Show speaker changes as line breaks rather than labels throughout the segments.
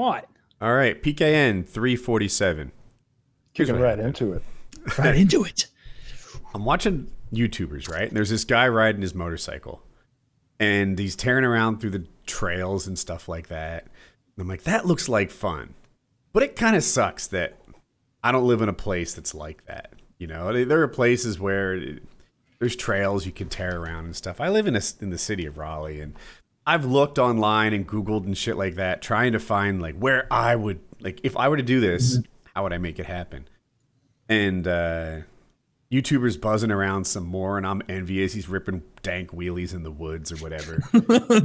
what?
All right, PKN 347. Here's
Kicking
what
right into it.
Right into it.
I'm watching YouTubers, right? And there's this guy riding his motorcycle, and he's tearing around through the trails and stuff like that. And I'm like, that looks like fun, but it kind of sucks that I don't live in a place that's like that. You know, there are places where it- there's trails you can tear around and stuff. I live in a, in the city of Raleigh, and I've looked online and Googled and shit like that, trying to find like where I would like if I were to do this, how would I make it happen? And uh, YouTubers buzzing around some more, and I'm envious. He's ripping dank wheelies in the woods or whatever.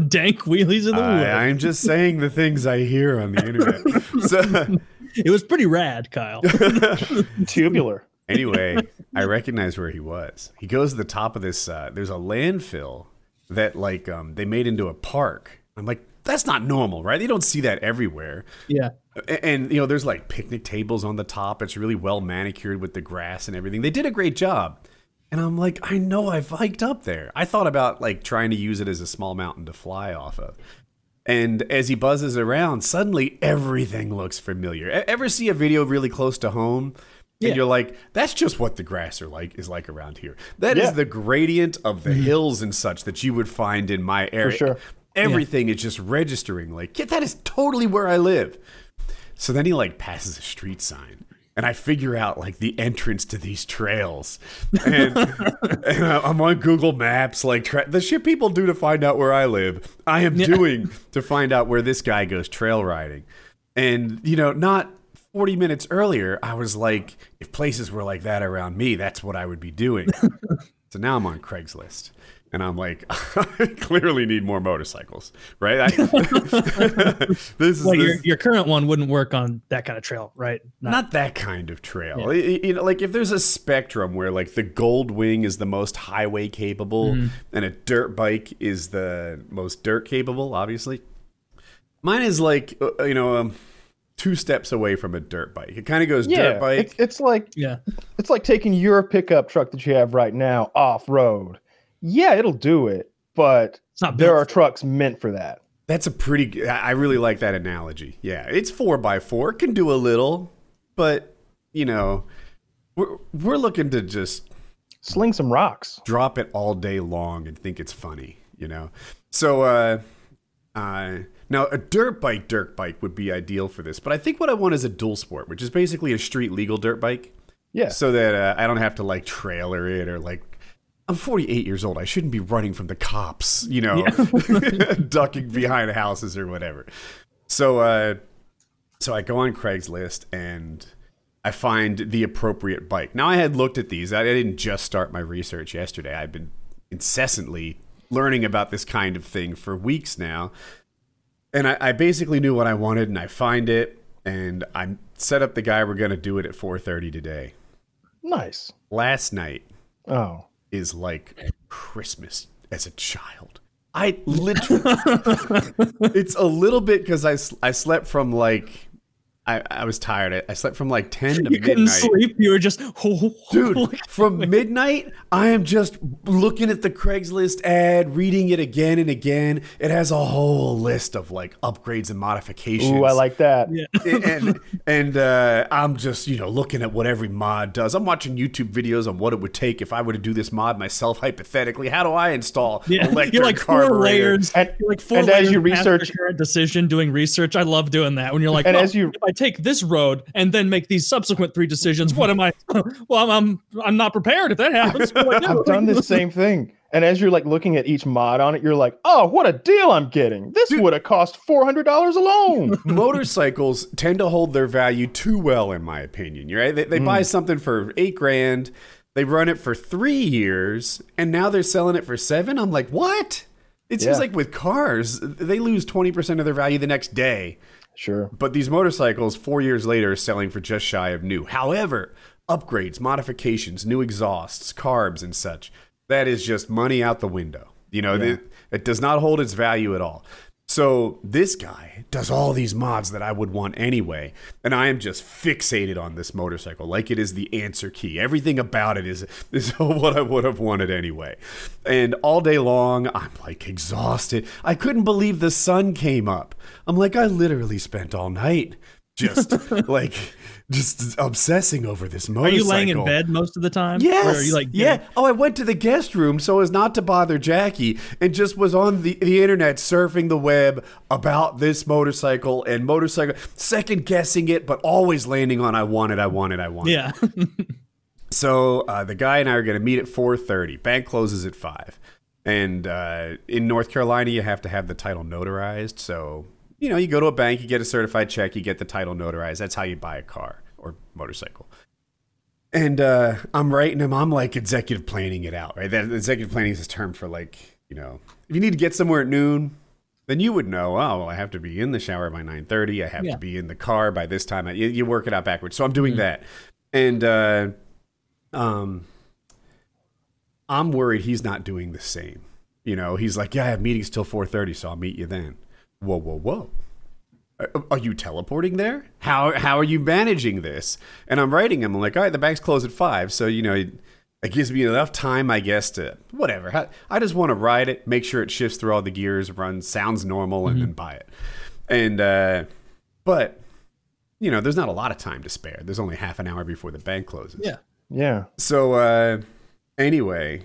Dank wheelies in the wood.
I, I'm just saying the things I hear on the internet. so
It was pretty rad, Kyle.
Tubular.
anyway, I recognize where he was. He goes to the top of this. Uh, there's a landfill that like um, they made into a park. I'm like, that's not normal, right? You don't see that everywhere.
yeah.
And you know, there's like picnic tables on the top. It's really well manicured with the grass and everything. They did a great job. And I'm like, I know I've hiked up there. I thought about like trying to use it as a small mountain to fly off of. And as he buzzes around, suddenly everything looks familiar. Ever see a video really close to home? And
Yeah.
you're like, that's just what the grass are like is like around here. That is
Yeah.
the gradient of the mm-hmm. hills and such that you would find in my area.
For sure.
Everything is just registering like, yeah, that is totally where I live. So then he like passes a street sign. And I figure out like the entrance to these trails, and, and I'm on Google Maps, like tra- the shit people do to find out where I live. I am doing to find out where this guy goes trail riding, and you know, not 40 minutes earlier, I was like, if places were like that around me, that's what I would be doing. so now I'm on Craigslist. And I'm like, I clearly need more motorcycles, right? I, this is
Well, your, your current one wouldn't work on that kind of trail, right? Not-
not that kind of trail. I- you know, like if there's a spectrum where like the gold wing is the most highway capable and a dirt bike is the most dirt capable, obviously. Mine is like uh, you know um, two steps away from a dirt bike. It kind of goes
Yeah,
dirt bike.
It's, it's like
yeah.
it's like taking your pickup truck that you have right now off road. Yeah, it'll do it, but
not
there are trucks meant for that.
That's a pretty. I really like that analogy. Yeah, it's four by four. Can do a little, but you know, we're we're looking to just
Sling some rocks.
drop it all day long and think it's funny, you know. So uh uh now a dirt bike dirt bike would be ideal for this, but I think what I want is a dual sport, which is basically a street legal dirt bike
Yeah.
so that uh, I don't have to like trailer it or like I'm 48 years old. I shouldn't be running from the cops, you know, ducking behind houses or whatever. So uh so I go on Craigslist and I find the appropriate bike. Now I had looked at these. I didn't just start my research yesterday. I've been incessantly learning about this kind of thing for weeks now. And I, I basically knew what I wanted and I find it and I set up the guy we're gonna do it at 4:30 today.
Nice.
Last night
Oh.
is like Christmas as a child. I literally, it's a little bit because I I slept from like, I, I was tired. I, I slept from like 10 to
You couldn't sleep. You were just,
Dude, from midnight, I am just looking at the Craigslist ad, reading it again and again. It has a whole list of like upgrades and modifications.
Ooh, I like that.
Yeah.
and and uh, I'm just you know looking at what every mod does. I'm watching YouTube videos on what it would take if I were to do this mod myself. Hypothetically, how do I install
Yeah, you're like four
carburetor?
layers.
And-
you're like four
and as you research-
decision, doing research. I love doing that. When you're like,
And
well,
as you-
if I take this road and then make these subsequent three decisions, what am I? well, I'm I'm, I'm not prepared if that happens. Do I do?
I've done the same thing. And as you're like looking at each mod on it, you're like, oh, what a deal I'm getting. This would have cost $400 alone.
Motorcycles tend to hold their value too well, in my opinion. Right? They, they
Mm.
buy something for eight grand, they run it for three years, and now they're selling it for seven. I'm like, what? It seems
Yeah.
like with cars, they lose twenty percent of their value the next day.
Sure.
But these motorcycles, four years later, are selling for just shy of new. However, upgrades, modifications, new exhausts, carbs, and such, that is just money out the window. You know, it, it does not hold its value at all. So this guy does all these mods that I would want anyway, and I am just fixated on this motorcycle, like it is the answer key. Everything about it is is what I would have wanted anyway. And all day long, I'm like exhausted. I couldn't believe the sun came up. I'm like, I literally spent all night just like just obsessing over this motorcycle.
Are you laying in bed most of the time?
Yes.
Or are you like
yeah. Oh, I went to the guest room so as not to bother Jackie and just was on the, the internet surfing the web about this motorcycle and motorcycle, second guessing it, but always landing on I want it, I want it, I want it.
Yeah.
So uh, the guy and I are going to meet at 4:30. Bank closes at five, and uh, in North Carolina you have to have the title notarized. So you know you go to a bank, you get a certified check, you get the title notarized. That's how you buy a car or motorcycle. And uh, I'm writing him. I'm like executive planning it out, right? That executive planning is a term for like you know if you need to get somewhere at noon. Then you would know. Oh, well, I have to be in the shower by nine thirty. I have
Yeah.
to be in the car by this time. You, you work it out backwards. So I'm doing that, and uh, um, I'm worried he's not doing the same. You know, he's like, yeah, I have meetings till 4:30, so I'll meet you then. Whoa, whoa, whoa. Are- Are you teleporting there? How how are you managing this? And I'm writing him. I'm like, all right, the bank's closed at five, so you know, it, it gives me enough time, I guess, to whatever. I, I just want to ride it, make sure it shifts through all the gears, runs, sounds normal, and then buy it. And uh, but you know, there's not a lot of time to spare. There's only half an hour before the bank closes.
yeah.
Yeah.
So uh anyway,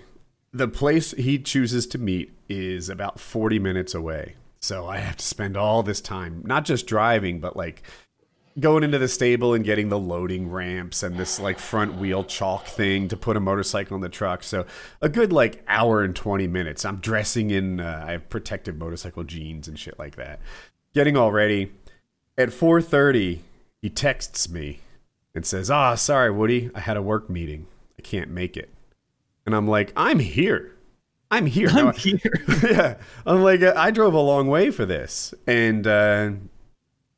the place he chooses to meet is about 40 minutes away. So I have to spend all this time not just driving but like going into the stable and getting the loading ramps and this like front wheel chalk thing to put a motorcycle in the truck. So a good like hour and 20 minutes. I'm dressing in uh, I have protective motorcycle jeans and shit like that. Getting all ready. At 4:30, he texts me and says, "Ah, sorry, Woody, I had a work meeting. I can't make it." And I'm like, "I'm here. I'm here."
I'm here.
yeah, I'm like, I drove a long way for this, and uh,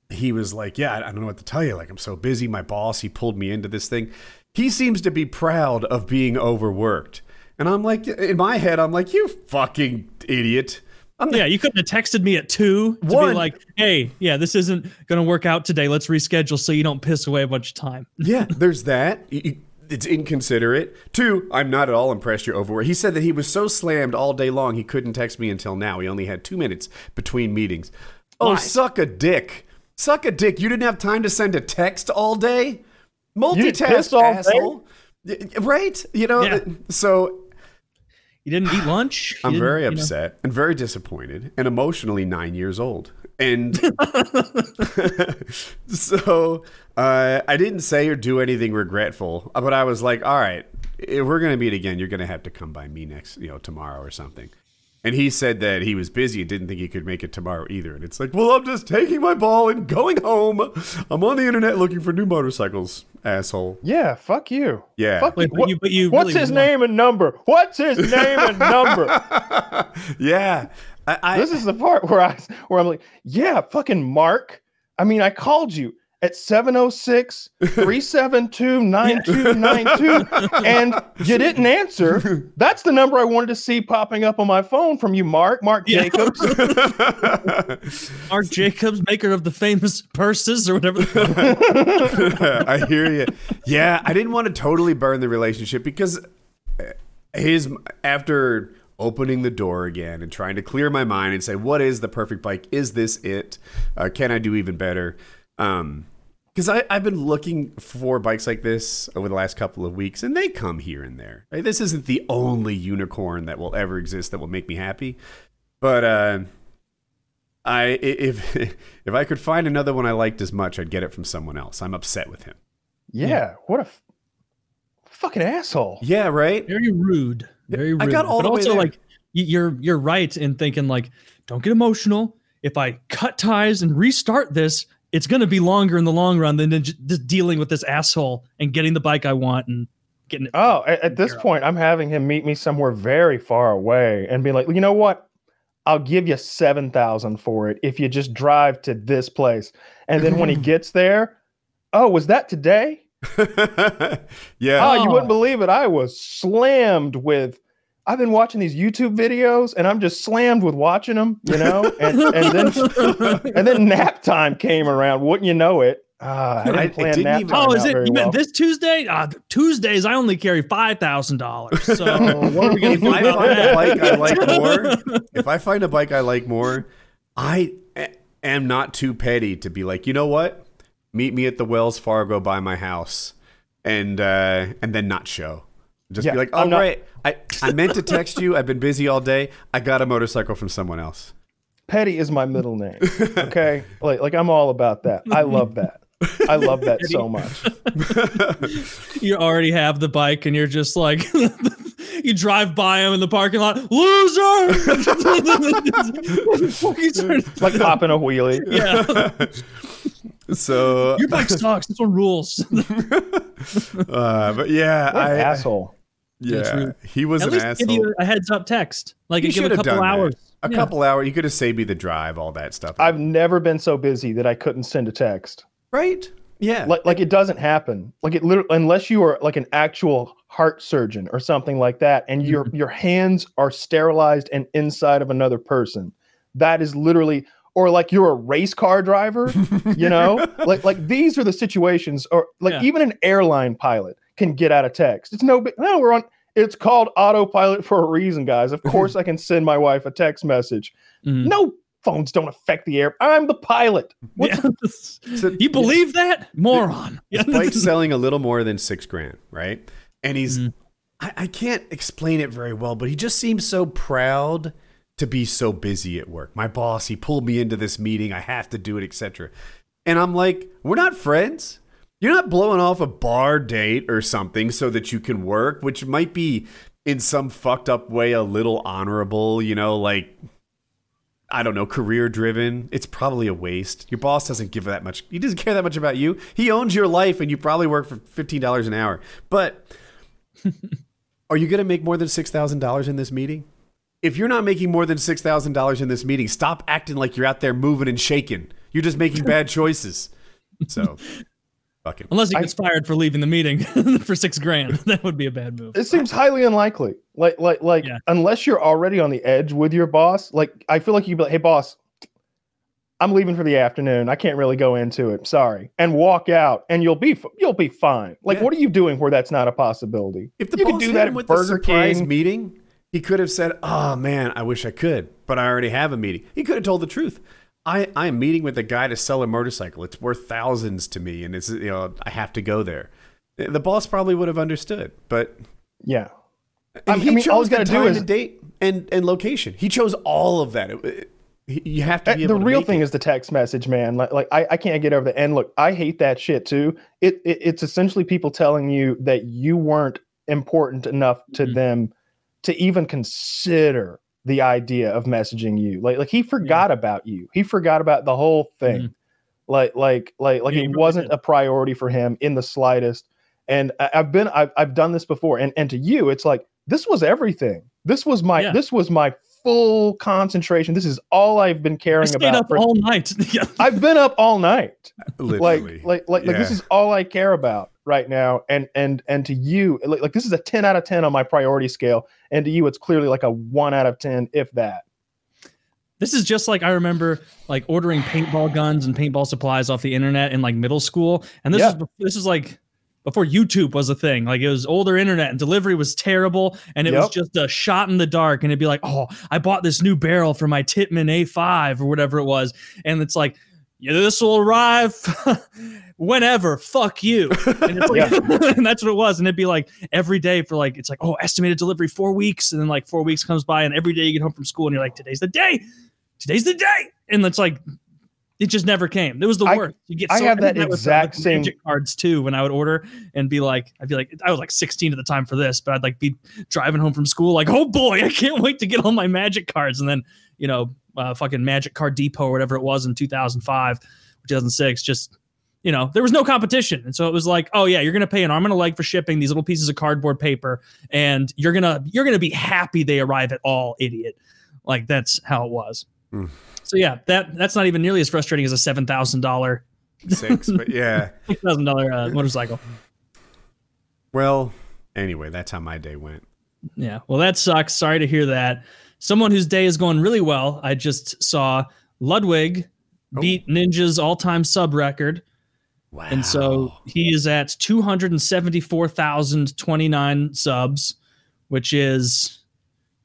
he was like, "Yeah, I don't know what to tell you. Like, I'm so busy. My boss, he pulled me into this thing. He seems to be proud of being overworked." And I'm like, in my head, I'm like, "You fucking idiot." I'm
Yeah, you couldn't have texted me at two to
One-
be like, "Hey, yeah, this isn't gonna work out today. Let's reschedule so you don't piss away a bunch of time."
Yeah, there's that. Y- y- It's inconsiderate. Two, I'm not at all impressed you're overworked. He said that he was so slammed all day long he couldn't text me until now. He only had two minutes between meetings. Oh,
Why?
suck a dick. Suck a dick. You didn't have time to send a text all day? Multitask,
all
asshole. Y- Right? You know,
Yeah.
Uh, so
You didn't eat lunch. You
I'm
didn't-
very
you know.
upset and very disappointed and emotionally nine years old. And so uh, I didn't say or do anything regretful, but I was like, all right, if we're going to meet again, you're going to have to come by me next, you know, tomorrow or something. And he said that he was busy and didn't think he could make it tomorrow either. And it's like, well, I'm just taking my ball and going home. I'm on the internet looking for new motorcycles, asshole.
Yeah. Fuck you.
Yeah.
Fuck
Wait,
you.
but you- but you
what's
really
his
want-
name and number? What's his name and number?
Yeah. I, I,
this is the part where I where I'm like, yeah, fucking Mark. I mean, I called you at 706-372-9292 and you didn't answer. That's the number I wanted to see popping up on my phone from you, Mark. Mark
Yeah.
Jacobs.
Mark Jacobs, maker of the famous purses or whatever.
I hear you. Yeah, I didn't want to totally burn the relationship because his after opening the door again and trying to clear my mind and say, "What is the perfect bike? Is this it? Uh, can I do even better?" Um, because I've been looking for bikes like this over the last couple of weeks, and they come here and there. Right? This isn't the only unicorn that will ever exist that will make me happy, but uh, I i- if if I could find another one I liked as much, I'd get it from someone else. I'm upset with him.
yeah, what a f- fucking asshole.
Yeah, right.
Very rude. Very rude.
I got all
but
the way
also
there.
like you're you're right in thinking like, don't get emotional. If I cut ties and restart this, it's gonna be longer in the long run than just just dealing with this asshole and getting the bike I want and getting it.
Oh, at, at this point, I'm having him meet me somewhere very far away and be like, you know what? I'll give you seven thousand for it if you just drive to this place. And then when he gets there, oh, was that today?
yeah.
Ah, oh, you
Oh.
wouldn't believe it. I was slammed with I've been watching these YouTube videos and I'm just slammed with watching them, you know, and, and then and then nap time came around. Wouldn't you know it? Uh, I didn't
I- I didn't
nap
even-
time
Oh, is it?
very
You meant this Tuesday? Uh, Tuesdays, I only carry five thousand dollars. So what are we gonna
if
do
I
about
find a bike I like more, if I find a bike I like more, I am not too petty to be like, you know what? Meet me at the Wells Fargo by my house, and uh, and then not show. Just
Yeah,
be like,
I'm
oh
not-
right, I I meant to text you. I've been busy all day. I got a motorcycle from someone else.
Petty is my middle name. Okay, like like I'm all about that. I love that. I love that so much.
you already have the bike and you're just like you drive by him in the parking lot loser
Like popping a wheelie.
yeah
So,
your bike sucks this one rules
uh, but yeah,
What an
I
asshole.
Yeah, he was
at
an
least
asshole.
give you a heads up text like
He
give
should
a
have
couple
done
hours
that. A
Yeah.
couple hours. You could have saved me the drive, all that stuff.
I've never been so busy that I couldn't send a text.
right? Yeah.
Like like it doesn't happen. Like it literally unless you are like an actual heart surgeon or something like that, and your
Mm-hmm.
your hands are sterilized and inside of another person. That is literally or like you're a race car driver, you know? like like these are the situations or like
Yeah.
even an airline pilot can get out of text. It's no big no, we're on it's called autopilot for a reason, guys. Of course I can send my wife a text message.
Mhm.
No phones don't affect the air. I'm the pilot. What
Yeah.
So-
you believe that moron
His bike's selling a little more than six grand, right? And he's,
Mhm.
I, I can't explain it very well, but he just seems so proud to be so busy at work. My boss, he pulled me into this meeting. I have to do it, etc. And I'm like, we're not friends. You're not blowing off a bar date or something so that you can work, which might be in some fucked up way a little honorable, you know, like I don't know, career driven. It's probably a waste. Your boss doesn't give that much. He doesn't care that much about you. He owns your life, and you probably work for fifteen dollars an hour. But are you going to make more than six thousand dollars in this meeting? If you're not making more than six thousand dollars in this meeting, stop acting like you're out there moving and shaking. You're just making bad choices. So, fuck
unless he
I-
gets fired for leaving the meeting for six grand that would be a bad move
It seems highly unlikely. Like, like, like,
Yeah.
unless you're already on the edge with your boss, like, I feel like you'd be like, "Hey, boss, I'm leaving for the afternoon. I can't really go into it. Sorry," and walk out, and you'll be you'll be fine. Like,
Yeah.
what are you doing where that's not a possibility?
If the
you
boss
could do that at
with the
Burger
surprise
King,
meeting, he could have said, "Oh man, I wish I could, but I already have a meeting." He could have told the truth. I I am meeting with a guy to sell a motorcycle. It's worth thousands to me, and it's you know I have to go there. The boss probably would have understood, but
yeah. I
he
mean, all
chose
he's gotta
the
do is-
and date and and location. He chose all of that. It- it- you have to
Uh,
be
the
to
real thing
it.
is the text message, man. Like, like I, I can't get over that. And look, I hate that shit too. It, it it's essentially people telling you that you weren't important enough to
Mhm.
them to even consider the idea of messaging you. Like, like he forgot about you. He forgot about the whole thing.
Mhm.
Like, like, like, like
Yeah,
it
really
wasn't
did.
a priority for him in the slightest. And I, I've been, I've, I've done this before. And and to you, it's like this was everything. This was my,
Yeah.
this was my full concentration. This is all I've been
I
caring
stayed
about
up
for
all night
I've been up all night.
Literally.
Like, like, like, like this is all I care about right now. And and and to you, like, like this is a ten out of ten on my priority scale. And to you, it's clearly like a one out of ten, if that.
This is just like I remember like ordering paintball guns and paintball supplies off the internet in like middle school. And this
Yeah.
is this is like before YouTube was a thing. Like it was older internet and delivery was terrible and it was just a shot in the dark and it'd be like, "Oh, I bought this new barrel for my Tippmann A5 or whatever it was." And it's like, yeah, this will arrive whenever. Fuck you. And, it's like- and that's what it was. And it'd be like every day for like, it's like, oh, estimated delivery four weeks. And then like four weeks comes by, and every day you get home from school and you're like, today's the day. Today's the day. And it's like, it just never came. It was the
I-
worst. You get
I have
did
that
the-
exact
with
same-
cards too. When I would order and be like, I'd be like, I was like 16 at the time for this, but I'd like be driving home from school, like, oh boy, I can't wait to get all my Magic cards. And then, you know, uh, fucking Magic Card Depot or whatever it was in 2005, 2006, just you know, there was no competition. And so it was like, oh yeah, you're gonna pay an arm and a leg for shipping these little pieces of cardboard paper, and you're gonna you're gonna be happy they arrive at all, idiot. Like that's how it was.
Mm.
So yeah, that that's not even nearly as frustrating as a seven thousand dollar
six, but yeah.
six thousand dollar uh, motorcycle.
Well, anyway, that's how my day went.
Yeah. Well, that sucks. Sorry to hear that. Someone whose day is going really well. I just saw Ludwig
Oh.
beat Ninja's all-time sub record,
Wow.
and so he is at two hundred and seventy-four thousand twenty-nine subs, which is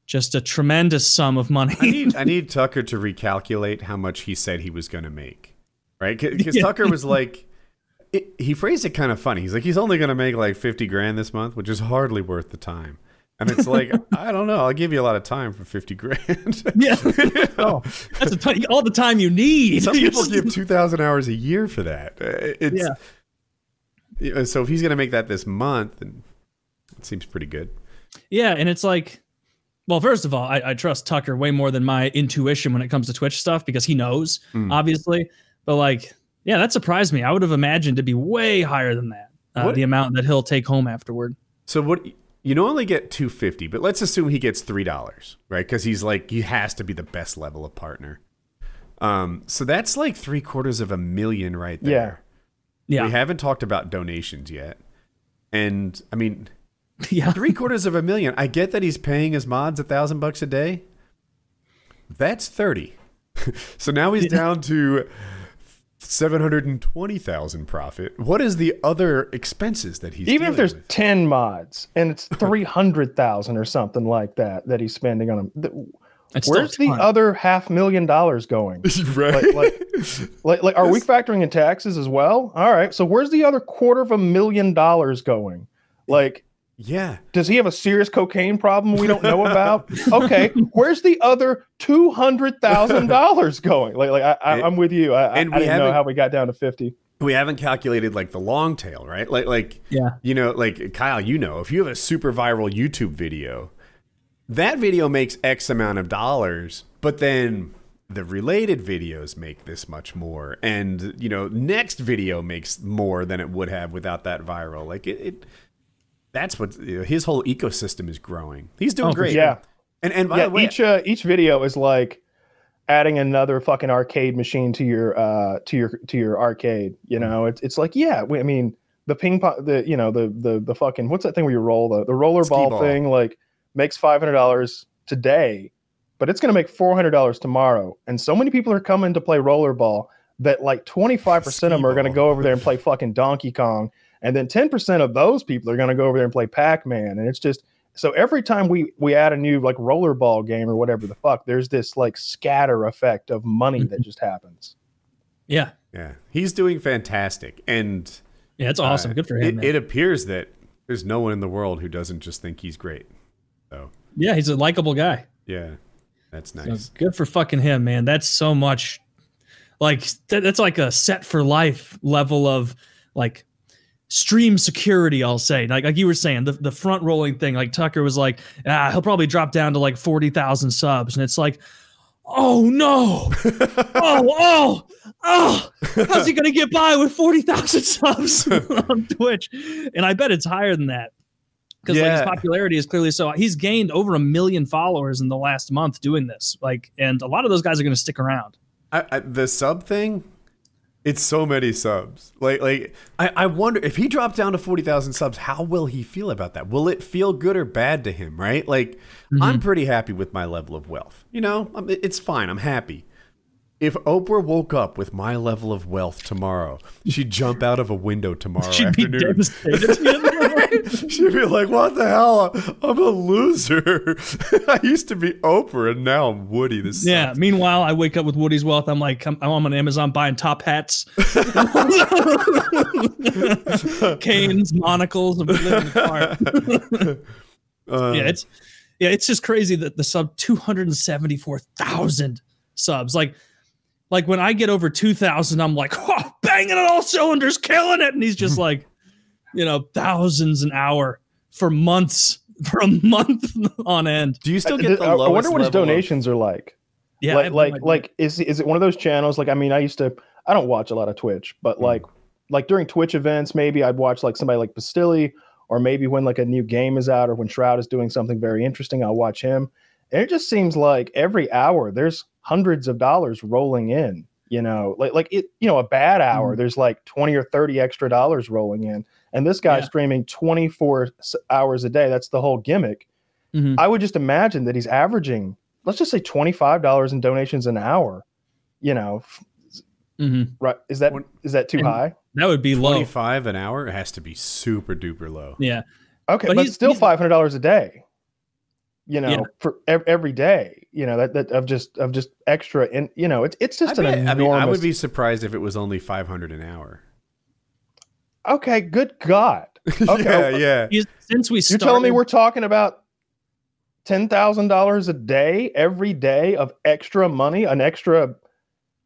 just a tremendous sum of money.
I need I need Tucker to recalculate how much he said he was going to make, right? Because
Yeah.
Tucker was like, it, he phrased it kind of funny. He's like, he's only going to make like fifty grand this month, which is hardly worth the time. And it's like, I don't know. I'll give you a lot of time for fifty grand.
yeah,
Oh,
that's a all the time you need.
Some people give two thousand hours a year for that. Uh, It's,
yeah.
So if he's going to make that this month, it seems pretty good.
Yeah, and it's like, well, first of all, I, I trust Tucker way more than my intuition when it comes to Twitch stuff because he knows,
Mm.
obviously. But like, yeah, that surprised me. I would have imagined to be way higher than that. Uh,
What-
the amount that he'll take home afterward.
So what you normally get two fifty, but let's assume he gets three dollars, right? Because he's like he has to be the best level of partner. Um, so that's like three quarters of a million right there.
Yeah.
Yeah, We haven't talked about donations yet, and I mean
yeah,
three quarters of a million. I get that he's paying his mods a thousand bucks a day. That's thirty. so now he's down to seven hundred and twenty thousand profit. What is the other expenses that he's
even if there's
with?
10 mods and it's 300,000 or something like that that he's spending on them. th-
It's
Where's the other half million dollars going?
right?
like- Like, like, are we factoring in taxes as well? All right. So where's the other quarter of a million dollars going? Like,
yeah.
does he have a serious cocaine problem we don't know about? okay. Where's the other two hundred thousand dollars going? Like, like I, I, I'm with you. I, I, I
And we
didn't know how we got down to fifty.
we haven't calculated like the long tail, right? Like like
Yeah.
you know, like Kyle, you know, if you have a super viral YouTube video, that video makes X amount of dollars, but then the related videos make this much more and you know next video makes more than it would have without that viral like it, it that's what you know, his whole ecosystem is growing he's doing
Oh,
great
Yeah.
and and by
yeah,
the way
each uh, each video is like adding another fucking arcade machine to your uh to your to your arcade. You know, it's it's like yeah, we, I mean the ping pong, the you know the the the fucking what's that thing where you roll the the roller ball
ball.
thing like makes five hundred dollars today, but it's gonna make four hundred dollars tomorrow. And so many people are coming to play rollerball that like twenty five percent of them are gonna go over there and play fucking Donkey Kong, and then ten percent of those people are gonna go over there and play Pac Man, and it's just so every time we we add a new like rollerball game or whatever the fuck, there's this like scatter effect of money that just happens.
Yeah.
yeah he's doing fantastic and
Yeah, it's awesome.
Uh,
Good for him. man.
it appears that there's no one in the world who doesn't just think he's great. So
yeah, he's a likable guy.
yeah, that's
So
nice.
good for fucking him, man. That's so much like that, that's like a set for life level of like stream security, I'll say. Like like you were saying, the, the front rolling thing, like Tucker was like, ah, he'll probably drop down to like 40,000 subs. And it's like, oh no. oh, oh, oh, how's he gonna get by with 40,000 subs on Twitch? And I bet it's higher than that. Because like his popularity is clearly so he's gained over a million followers in the last month doing this. Like, and a lot of those guys are gonna stick around.
I, I, the sub thing, it's so many subs. Like like I, I wonder if he dropped down to forty thousand subs, how will he feel about that? Will it feel good or bad to him? Right? Like I'm mm-hmm. pretty happy with my level of wealth. You know, um, I'm, it's fine. I'm happy. If Oprah woke up with my level of wealth tomorrow, she'd jump out of a window tomorrow
She'd be devastated.
She'd be like, "What the hell? I'm a loser. I used to be Oprah, and now I'm Woody." This
yeah.
sucks."
Meanwhile, I wake up with Woody's wealth. I'm like, I'm, I'm on Amazon buying top hats, canes, monocles, and living apart.
Uh,
yeah, it's yeah, it's just crazy that the sub 274,000 subs. Like like when I get over 2,000, I'm like, oh, banging on all cylinders, killing it. And he's just like, you know, thousands an hour for months, for a month on end.
Do you still
I-
get the
I, I wonder what his
level of-
donations are like.
Yeah,
like like
idea.
like is is it one of those channels? Like I mean, I used to I don't watch a lot of Twitch, but
Mm.
like like during Twitch events, maybe I'd watch like somebody like Bastilli, or maybe when like a new game is out or when Shroud is doing something very interesting, I'll watch him. And it just seems like every hour there's hundreds of dollars rolling in. You know, like like it, you know, a bad hour,
Mhm.
there's like 20 or 30 extra dollars rolling in. And this guy's
Yeah.
streaming 24 hours a day. That's the whole gimmick.
Mhm.
I would just imagine that he's averaging, let's just say $25 in donations an hour. You know, f-
hmm
right? Is that is that too
And-
high?
That would be low.
25 an hour it has to be super duper low.
Yeah.
Okay,
But
but,
he's-
still
he's-
five hundred dollars a day. You know,
Yeah.
for ev- every day. You know that, that of just of just extra, and you know, it's it's just
I,
an
bet- I mean, I would be surprised if it was only 500 an hour.
okay. Good God, Okay.
yeah, yeah.
He's, since we
you're telling me we're talking about ten thousand dollars a day every day of extra money, an extra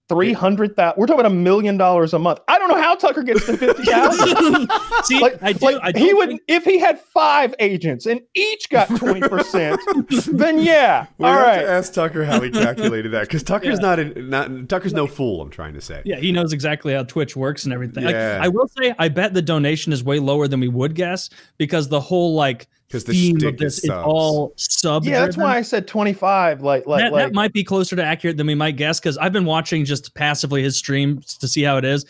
three hundred thousand. We're talking about a million dollars a month. I don't know how Tucker gets to fifty thousand.
See,
like,
I do.
like
I
he
don't
would
think-
if he had five agents and each got 20% then yeah
We
all
have
right
to ask Tucker how he calculated that because Tucker's not, a, not Tucker's no fool. I'm trying to say.
Yeah, he knows exactly how Twitch works and everything. Like,
Yeah.
I will say, I bet the donation is way lower than we would guess because the whole like
'Cause the
theme
shtick
of this
is
is
subs.
all sub.
yeah that's why i said 25 like like
that,
like
that might be closer to accurate than we might guess because I've been watching just passively his streams to see how it is.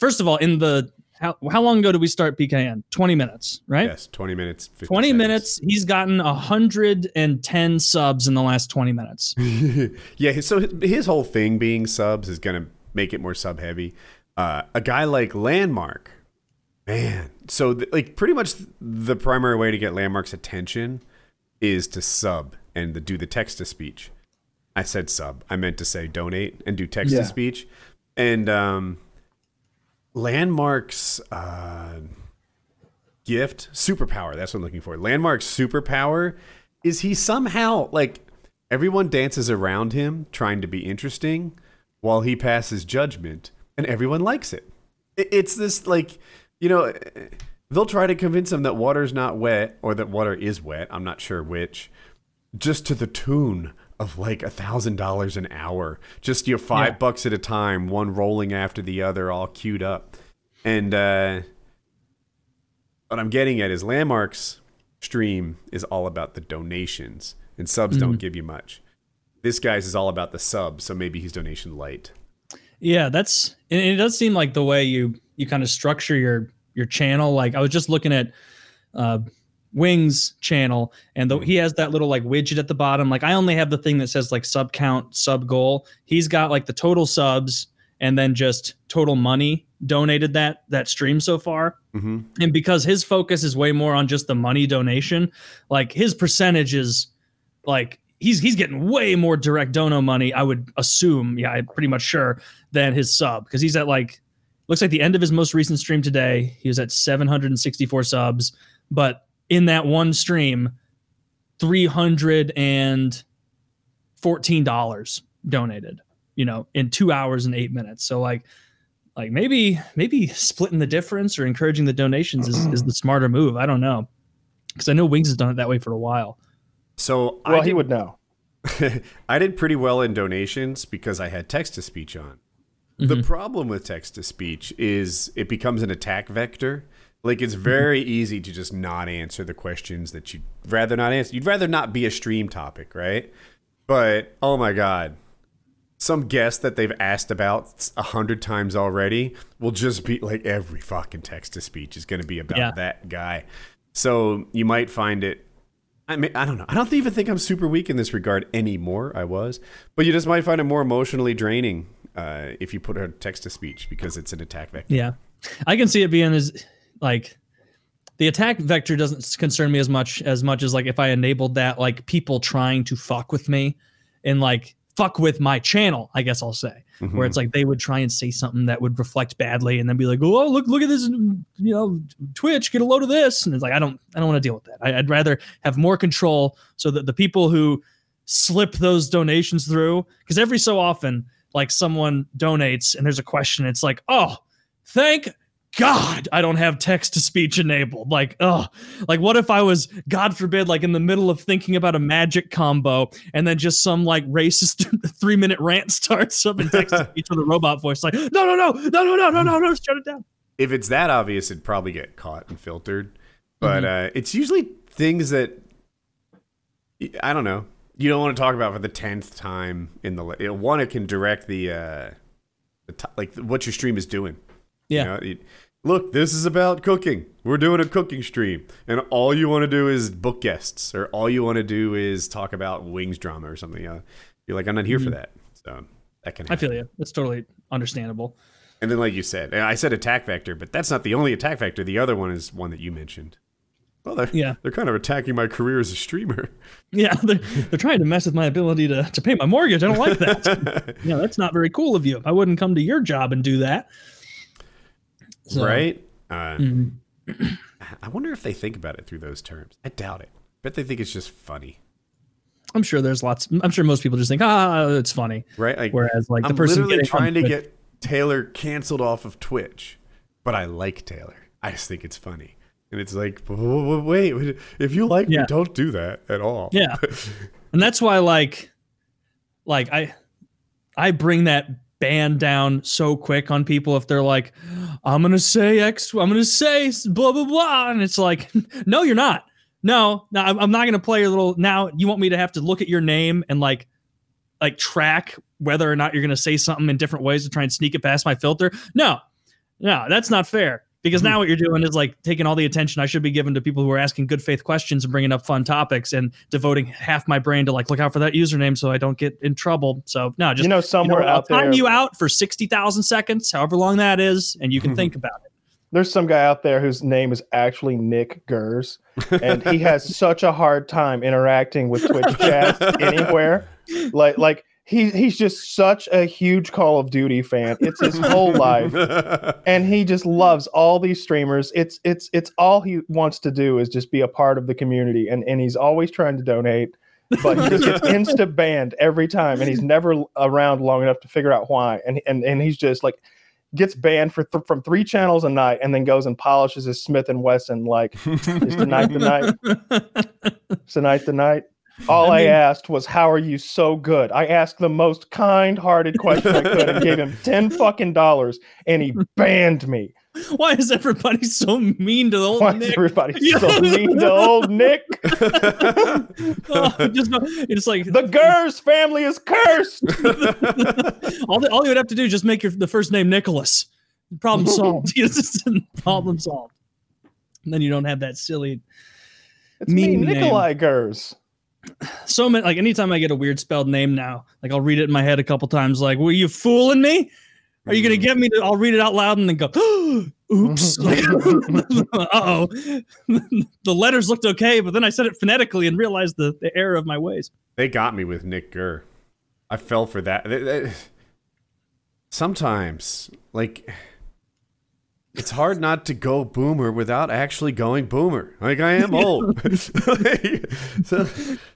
First of all, in the how, how long ago did we start PKN? 20 minutes, right?
Yes, 20 minutes.
20
seconds.
minutes. He's gotten 110 subs in the last 20 minutes.
yeah, so his- his whole thing being subs is going to make it more sub heavy. Uh, a guy like Landmark, man. So, th- like, pretty much the primary way to get Landmark's attention is to sub and to do the text to speech. I said sub. I meant to say donate and do text
Yeah.
to speech. And um, Landmark's uh, gift, superpower. That's what I'm looking for. Landmark's superpower is he somehow like everyone dances around him trying to be interesting while he passes judgment, and everyone likes. It- It's this like you know they'll try to convince him that water's not wet or that water is wet. I'm not sure which. Just to the tune of like a thousand dollars an hour, just you know, five
Yeah.
bucks at a time, one rolling after the other, all queued up. And uh, what I'm getting at is Landmark's stream is all about the donations, and subs don't give you much. This guy's is all about the subs, so maybe he's donation light.
Yeah, that's and it does seem like the way you you kind of structure your your channel. Like I was just looking at uh Wings channel and the, he has that little like widget at the bottom. Like I only have the thing that says like sub count, sub goal. He's got like the total subs and then just total money donated that that stream so far.
hmm
And because his focus is way more on just the money donation, like his percentage is like he's he's getting way more direct dono money, I would assume, yeah, I'm pretty much sure, than his sub. Because he's at like looks like the end of his most recent stream today, he was at 764 subs, but in that one stream, three hundred and fourteen dollars donated, you know, in two hours and eight minutes. So like like maybe maybe splitting the difference or encouraging the donations is, is the smarter move. I don't know. Because I know Wings has done it that way for a while.
So
well
I
he would know
I did pretty well in donations because I had text to speech on. The mm-hmm. problem with text to speech is it becomes an attack vector. Like it's mm-hmm. very easy to just not answer the questions that you'd rather not answer. You'd rather not be a stream topic, right? But oh my god, some guest that they've asked about a hundred times already will just be like every fucking text to speech is going to be about
Yeah.
that guy. So you might find it. I mean, I don't know. I don't even think I'm super weak in this regard anymore. I was, but you just might find it more emotionally draining uh, if you put a text to speech because it's an attack vector.
Yeah. I can see it being as like the attack vector doesn't concern me as much as much as like if I enabled that like people trying to fuck with me and like fuck with my channel, I guess I'll say. Where mm-hmm. it's like they would try and say something that would reflect badly and then be like, "Oh, look look at this, you know, Twitch, get a load of this." And it's like I don't I don't want to deal with that. I, I'd rather have more control so that the people who slip those donations through because every so often like someone donates and there's a question it's like oh thank god i don't have text to speech enabled like oh like what if i was god forbid like in the middle of thinking about a magic combo and then just some like racist three minute rant starts up in text to speech with a robot voice like no no no no no no no no no shut it down
If it's that obvious, it'd probably get caught and filtered. But uh, it's usually things that I don't know. You don't want to talk about for the tenth time in the it, one. It can direct the uh, the t- like what your stream is doing.
yeah
You know, it, look, this is about cooking. We're doing a cooking stream, and all you want to do is book guests, or all you want to do is talk about wings drama or something. Uh, you're like, I'm not here for that. So that can.
Mm-hmm. I feel you. That's totally understandable.
And then, like you said, I said attack vector, but that's not the only attack vector. The other one is one that you mentioned. Well, they're,
Yeah.
they're kind of attacking my career as a streamer.
Yeah, they're, they're trying to mess with my ability to, to pay my mortgage. I don't like that. yeah, that's not very cool of you. I wouldn't come to your job and do that. So,
right? Uh,
mhm.
I wonder if they think about it through those terms. I doubt it. Bet they think it's just funny,
I'm sure there's lots. I'm sure most people just think, ah, it's funny.
right? Like,
Whereas, like the
I'm
person
literally trying to
Twitch-
get Taylor canceled off of Twitch, but I like Taylor. I just think it's funny, and it's like, "W- w- wait, wait, if you like
Yeah.
me, don't do that at all.
Yeah. and that's why like like I I bring that ban down so quick on people if they're like I'm to say x I'm to say blah blah blah and it's like no you're not. No, no I'm not to play your little now you want me to have to look at your name and like like track whether or not you're to say something in different ways to try and sneak it past my filter. No. No, that's not fair. Because mm-hmm. now what you're doing is like taking all the attention I should be giving to people who are asking good faith questions and bringing up fun topics and devoting half my brain to like look out for that username so I don't get in trouble. So no, just
you know,
you know
somewhere
what, I'll
out there,
time you out for sixty thousand seconds, however long that is, and you can mm-hmm. think about it.
there's some guy out there whose name is actually Nick Gers, and he has such a hard time interacting with Twitch chat anywhere. Like, like he he's just such a huge Call of Duty fan. It's his whole life, and he just loves all these streamers. It's it's it's all he wants to do is just be a part of the community, and and he's always trying to donate. but he just gets insta banned every time, and he's never around long enough to figure out why. And and and he's just like gets banned for th- from three channels a night, and then goes and polishes his Smith and Wesson like is tonight the night, is tonight the night. All I,
I
asked was, "How are you so good?" I asked the most kind-hearted question I could, and gave him ten fucking dollars, and he banned me.
Why is everybody so mean to the old
Why is
Nick?
everybody so mean to old Nick?
Oh, just, it's like
The Gers family is cursed.
all, the, all you would have to do is just make your the first name Nicholas. Problem solved. Problem solved. And then you don't have that silly
It's me,
Mean name.
Nikolai Gers.
so many like anytime I get a weird spelled name now, like I'll read it in my head a couple times, like, were you fooling me? Are you gonna get me to I'll read it out loud and then go, oops. uh oh. the letters looked okay, but then I said it phonetically and realized the, the error of my ways.
They got me with Nick Gurr. I fell for that. Th- th- Sometimes, like, it's hard not to go boomer without actually going boomer. Like, I am old. Like, so,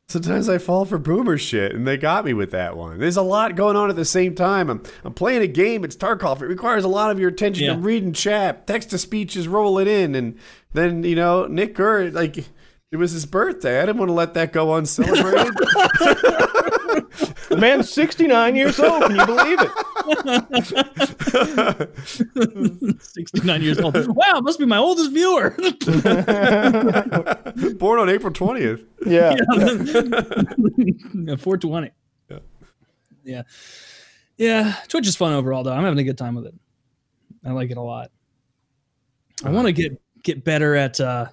sometimes I fall for boomer shit, and they got me with that one. There's a lot going on at the same time. I'm, I'm playing a game. It's Tarkov. It requires a lot of your attention.
Yeah.
I'm reading chat. Text to speech is rolling in. And then, you know, Nick Gurr, like, it was his birthday. I didn't want to let that go uncelebrated.
The man's 69 years old. Can you believe it?
69 years old. Wow, must be my oldest viewer.
Born on April 20th.
Yeah.
420.
Yeah.
Yeah. Yeah. Twitch is fun overall though. I'm having a good time with it. I like it a lot. I want to get get better at uh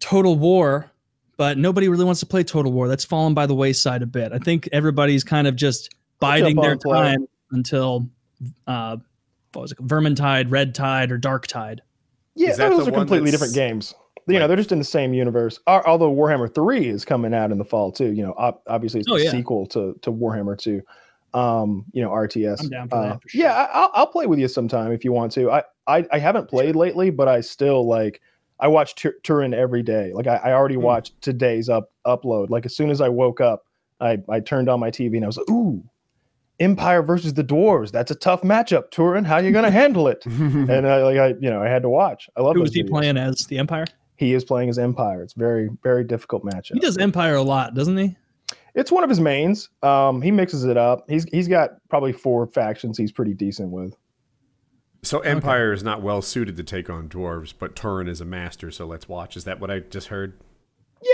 Total War, but nobody really wants to play Total War. That's fallen by the wayside a bit. I think everybody's kind of just biding their
on play.
time until uh what was it? Vermintide, Red Tide, or Dark Tide.
Yeah, those are completely different games. You know, they're just in the same universe. Al- Although Warhammer 3 is coming out in the fall too. You know, ob- obviously it's
Oh,
the
yeah.
sequel to, to Warhammer 2. Um, you know, RTS.
I'm down for
Uh,
that, for sure.
Yeah, I, I'll, I'll play with you sometime if you want to. I, I, I haven't played lately, but I still like I watch Tur- Turin every day. Like I, I already
Hmm.
watched today's up upload. Like as soon as I woke up, I, I turned on my TV and I was like, ooh, Empire versus the Dwarves. That's a tough matchup, Turin. How are you gonna handle it? and I like I you know I had to watch. I love
Who was he
videos.
playing as? The Empire?
He is playing as Empire. It's very very difficult matchup.
He does Empire a lot, doesn't he?
It's one of his mains. Um, he mixes it up. He's he's got probably four factions. He's pretty decent with.
So Empire is not well suited to take on dwarves, but Turin is a master, so let's watch. Is that what I just heard?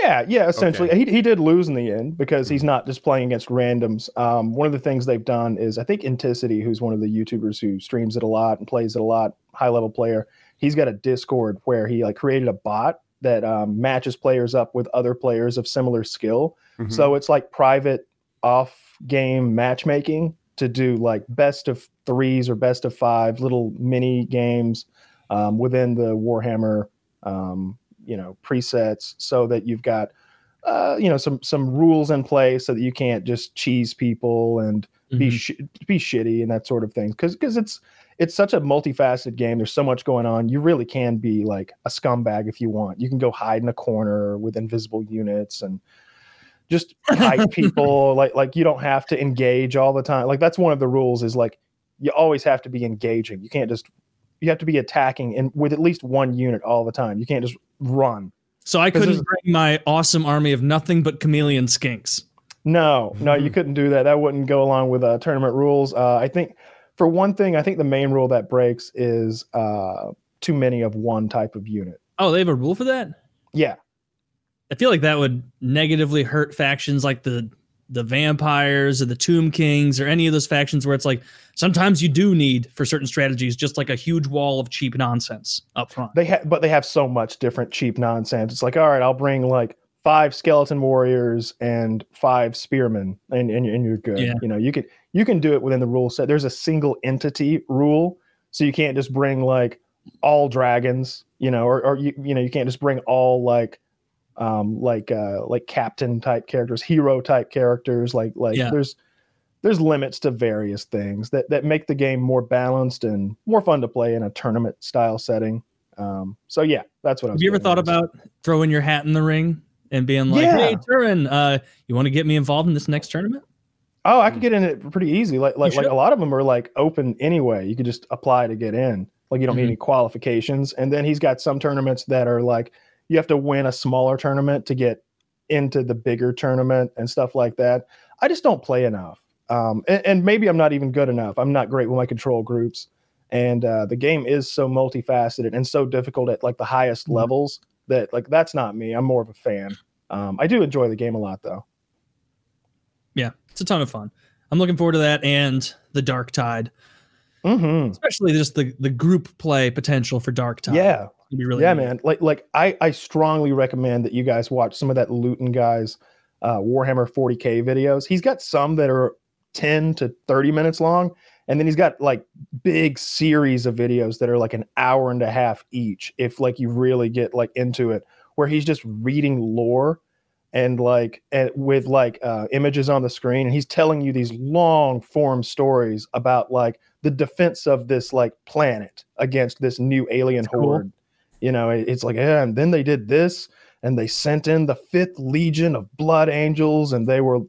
Yeah, yeah. Essentially,
Okay.
he he did lose in the end because he's not just playing against randoms. Um, one of the things they've done is I think Inticity, who's one of the YouTubers who streams it a lot and plays it a lot, high level player, he's got a Discord where he like created a bot that um, matches players up with other players of similar skill.
Mhm.
So it's like private off game matchmaking to do like best of threes or best of five little mini games um, within the Warhammer, um, you know, presets, so that you've got, uh, you know, some some rules in place so that you can't just cheese people and be
Mhm.
sh- be shitty and that sort of thing. Because because it's it's such a multifaceted game. There's so much going on. You really can be like a scumbag if you want. You can go hide in a corner with invisible units and just fight people. Like like you don't have to engage all the time. Like that's one of the rules. Is like you always have to be engaging. You can't just you have to be attacking and with at least one unit all the time. You can't just run.
So i couldn't bring my awesome army of nothing but chameleon skinks.
No, no, you couldn't do that. That wouldn't go along with uh, tournament rules. Uh, I think, for one thing, I think the main rule that breaks is uh, too many of one type of unit.
Oh, they have a rule for that?
Yeah,
I feel like that would negatively hurt factions like the the vampires or the tomb kings or any of those factions where it's like sometimes you do need for certain strategies just like a huge wall of cheap nonsense up front.
they have, but they have so much different cheap nonsense. It's like, all right, I'll bring like five skeleton warriors and five spearmen, and and, and you're good.
Yeah.
You know, you could you can do it within the rule set. There's a single entity rule, so you can't just bring like all dragons. You know, or or you you know you can't just bring all like um like uh like captain type characters hero type characters like like
Yeah.
there's there's limits to various things that that make the game more balanced and more fun to play in a tournament style setting um so yeah that's what i was.
Have you ever thought about throwing your hat in the ring and being like,
Yeah.
"Hey, Turin, uh, you want to get me involved in this next tournament?"
oh i could get in it pretty easy like like, like a lot of them are like open anyway you could just apply to get in like you don't
Mhm.
need any qualifications and then he's got some tournaments that are like you have to win a smaller tournament to get into the bigger tournament and stuff like that. I just don't play enough. Um, and, and maybe i'm not even good enough. I'm not great with my control groups. And uh, the game is so multifaceted and so difficult at like the highest
Mhm.
levels that like that's not me. I'm more of a fan. Um, i do enjoy the game a lot though.
Yeah, it's a ton of fun. I'm looking forward to that and the Darktide,
hmm
especially just the the group play potential for Darktide.
yeah
really
yeah,
neat.
man. Like, like I, I strongly recommend that you guys watch some of that Luetin guys, uh, Warhammer 40k videos. He's got some that are 10 to 30 minutes long, and then he's got like big series of videos that are like an hour and a half each. If like you really get like into it, where he's just reading lore and like and with like uh, images on the screen, and he's telling you these long form stories about like the defense of this like planet against this new alien
cool.
horde you know it- it's like yeah and then they did this and they sent in the fifth legion of blood angels and they were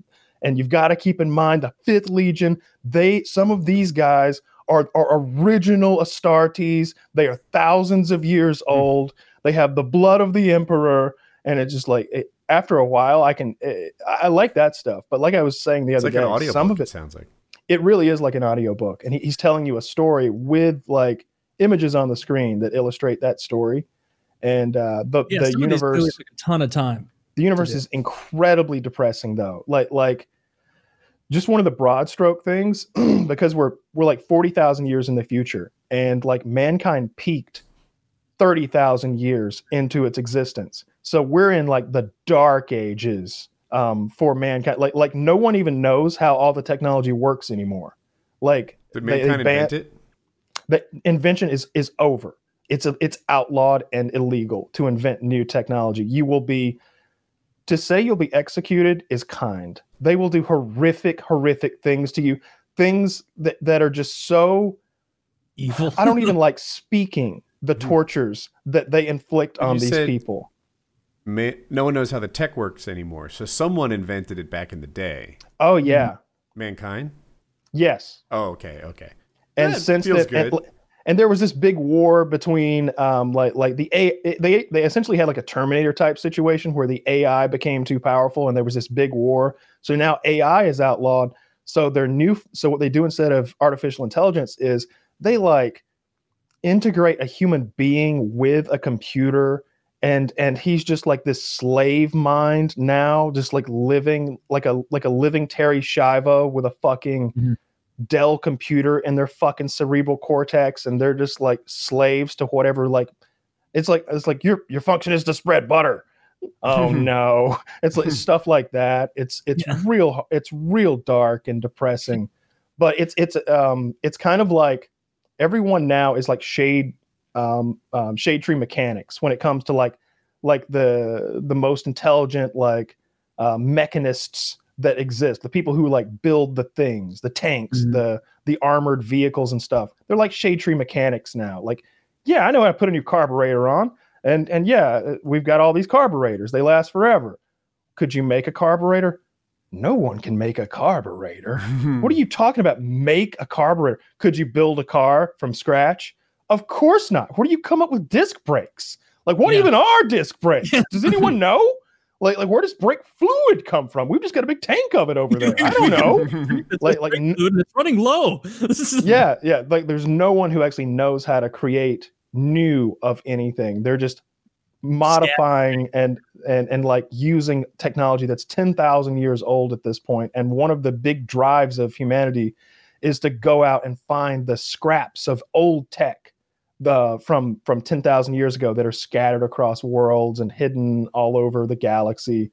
and you've got to keep in mind the fifth legion they some of these guys are, are original astartes they are thousands of years
Hmm.
old they have the blood of the emperor and it's just like it, after a while i can eh, i I like that stuff but like i was saying the
It's
other
like an
day some of
it
it
sounds like.
it really is like an audiobook and he, he's telling you a story with like images on the screen that illustrate that story and uh the,
Yeah,
the
some of these really
universe
took a ton of time.
the universe is incredibly depressing though like like just one of the broad stroke things because we're we're like 40,000 years in the future and like mankind peaked 30,000 years into its existence so we're in like the dark ages um for mankind like like no one even knows how all the technology works anymore like
Did
they- they ban-
invent it?
that invention is is over. It's a, it's outlawed and illegal to invent new technology. You will be to say you'll be executed is kind. They will do horrific, horrific things to you. Things that, that are just so
Evil.
I don't even like speaking the
Mhm.
tortures that they inflict on
you
these
said-
people.
Ma no one knows how the tech works anymore. So someone invented it back in the day.
Oh yeah.
Mankind.
Yes.
Oh, okay, okay.
and since
feels
that, and, and there was this big war between um like like the a they they essentially had like a terminator type situation where the ai became too powerful and there was this big war so now ai is outlawed so their new so what they do instead of artificial intelligence is they like integrate a human being with a computer and and he's just like this slave mind now just like living like a like a living Terri Schiavo with a fucking
Mhm.
Dell computer in their fucking cerebral cortex, and they're just like slaves to whatever. Like, it's like it's like your your function is to spread butter. Oh no, it's like stuff like that. It's it's
Yeah.
real. It's real dark and depressing, but it's it's um it's kind of like everyone now is like shade um, um shade tree mechanics when it comes to like like the the most intelligent like uh, mechanists that exist the people who like build the things the tanks
Mhm.
the the armored vehicles and stuff. They're like shade tree mechanics now. Like yeah i know how to put a new carburetor on and and yeah uh, we've got all these carburetors. They last forever. Could you make a carburetor? No one can make a carburetor. What are you talking about? Make a carburetor. Could you build a car from scratch of course not. Where do you come up with disc brakes? Like what
Yeah.
even are disc brakes? Does anyone know? Like like where does brake fluid come from? We've just got a big tank of it over there. I don't know.
It's
like like
it's running low.
Yeah yeah. Like there's no one who actually knows how to create new of anything. They're just modifying and and and like using technology that's 10,000 years old at this point. And one of the big drives of humanity is to go out and find the scraps of old tech the from from 10,000 years ago that are scattered across worlds and hidden all over the galaxy.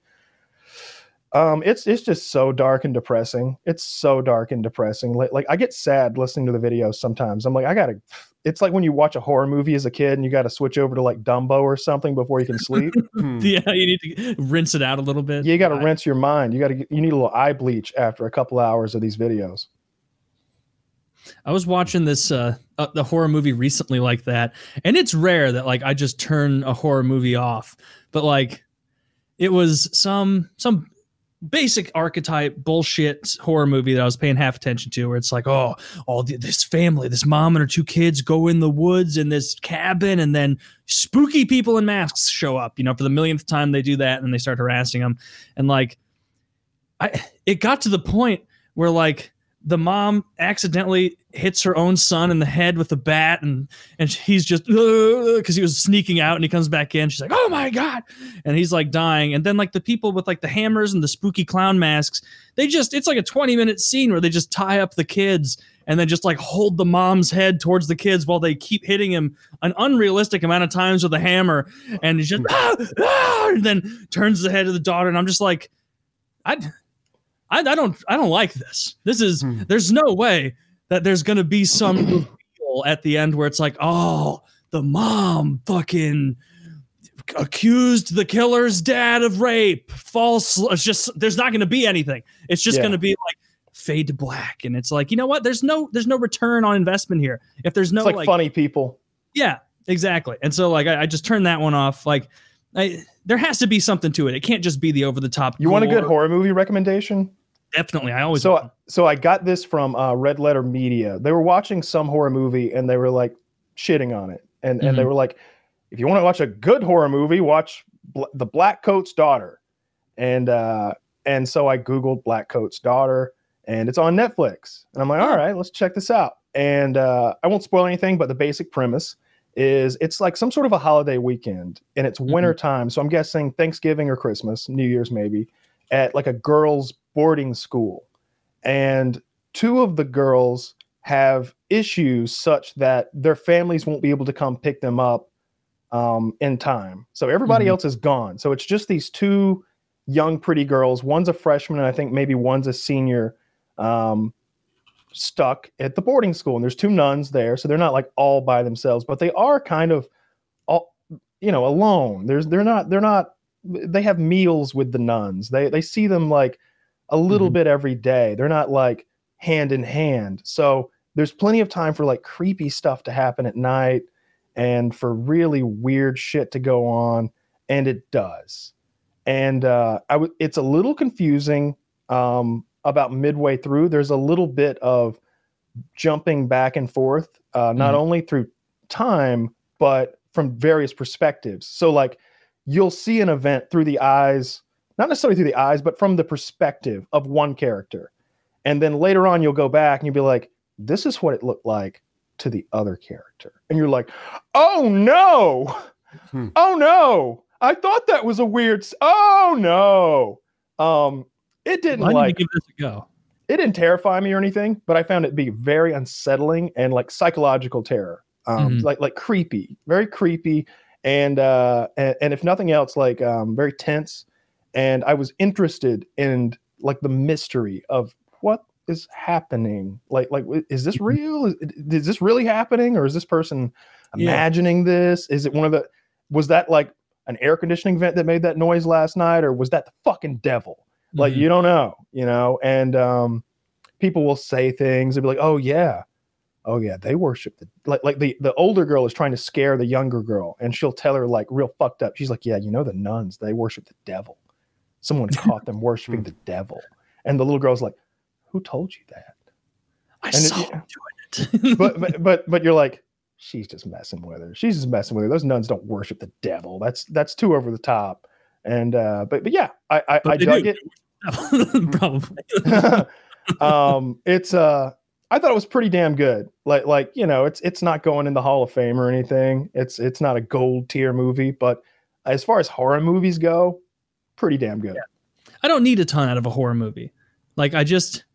Um it's it's just so dark and depressing. It's so dark and depressing. Like, like i get sad listening to the videos sometimes. I'm like i gotta it's like when you watch a horror movie as a kid and you gotta switch over to like dumbo or something before you can sleep.
Yeah, you need to rinse it out a little bit.
you gotta rinse your mind. You gotta you need a little eye bleach after a couple hours of these videos
I was watching this uh, uh the horror movie recently like that, and it's rare that like I just turn a horror movie off. But like, it was some some basic archetype bullshit horror movie that I was paying half attention to, where it's like, oh, all the, this family, this mom and her two kids go in the woods in this cabin, and then spooky people in masks show up. You know, for the millionth time they do that, and they start harassing them, and like, I it got to the point where like the mom accidentally hits her own son in the head with a bat and and he's just because he was sneaking out and he comes back in. She's like oh my god. And he's like dying. And then like the people with like the hammers and the spooky clown masks they just it's like a 20 minute scene where they just tie up the kids and then just like hold the mom's head towards the kids while they keep hitting him an unrealistic amount of times with a hammer. And he's just ah, ah, and then turns the head of the daughter. And i'm just like i I, I don't I don't like this. This is
Hmm.
there's no way that there's gonna be some reveal at the end where it's like, oh, the mom fucking accused the killer's dad of rape. False. It's just there's not gonna be anything. It's just
Yeah.
gonna be like fade to black, and it's like you know what? There's no there's no return on investment here. If there's no
it's like,
like
funny people
yeah, exactly. And so like I, I just turned that one off. Like I, there has to be something to it. It can't just be the over the top.
you want a good horror movie recommendation
Definitely. I always
so
want.
so I got this from uh, Red Letter Media. They were watching some horror movie and they were like shitting on it, and and they were like, if you want to watch a good horror movie, watch Bl- The Black Coat's Daughter, and uh, and so I googled Black Coat's Daughter, and it's on Netflix, and I'm like, all right, let's check this out. And uh, I won't spoil anything, but the basic premise is it's like some sort of a holiday weekend, and it's
Mhm.
winter time, so I'm guessing Thanksgiving or Christmas, New Year's maybe, at like a girls' boarding school and two of the girls have issues such that their families won't be able to come pick them up um, in time. So everybody
Mhm.
else is gone. So it's just these two young, pretty girls. One's a freshman, and I think maybe one's a senior. Um, stuck at the boarding school and there's two nuns there so they're not like all by themselves but they are kind of all you know alone there's they're not they're not they have meals with the nuns they they see them like a little
Mhm.
bit every day. They're not like hand in hand. So there's plenty of time for like creepy stuff to happen at night and for really weird shit to go on and it does. And uh i it's a little confusing um about midway through. There's a little bit of jumping back and forth uh not
Mhm.
only through time but from various perspectives. So like you'll see an event through the eyes not necessarily through the eyes but from the perspective of one character and then later on you'll go back and you'll be like this is what it looked like to the other character and you're like oh no
Hmm.
oh no i thought that was a weird oh no um it didn't
Why
like
you give this a go?
it didn't terrify me or anything, but I found it be very unsettling and like psychological terror, um,
Mhm.
like like creepy, very creepy, and uh, and, and if nothing else, like um, very tense. And I was interested in like the mystery of what is happening. Like like is this real? Is, is this really happening, or is this person
Yeah.
imagining this? Is it one of the? Was that like an air conditioning vent that made that noise last night, or was that the fucking devil? like
Mhm.
you don't know you know and um people will say things they'll be like oh yeah oh yeah they worship the like like the the older girl is trying to scare the younger girl and she'll tell her like real fucked up she's like yeah you know the nuns they worship the devil someone caught them worshiping the devil. And the little girl's like who told you that?
I
and it-
saw him doing it.
but but but, but you're like she's just messing with her. She's just messing with her. Those nuns don't worship the devil. That's that's too over the top. And uh but but yeah i i, I dug
do.
it.
Probably.
um it's uh i thought it was pretty damn good. Like like you know it's it's not going in the hall of fame or anything. It's it's not a gold tier movie. But as far as horror movies go pretty damn good
I don't need a ton out of a horror movie. Like I just,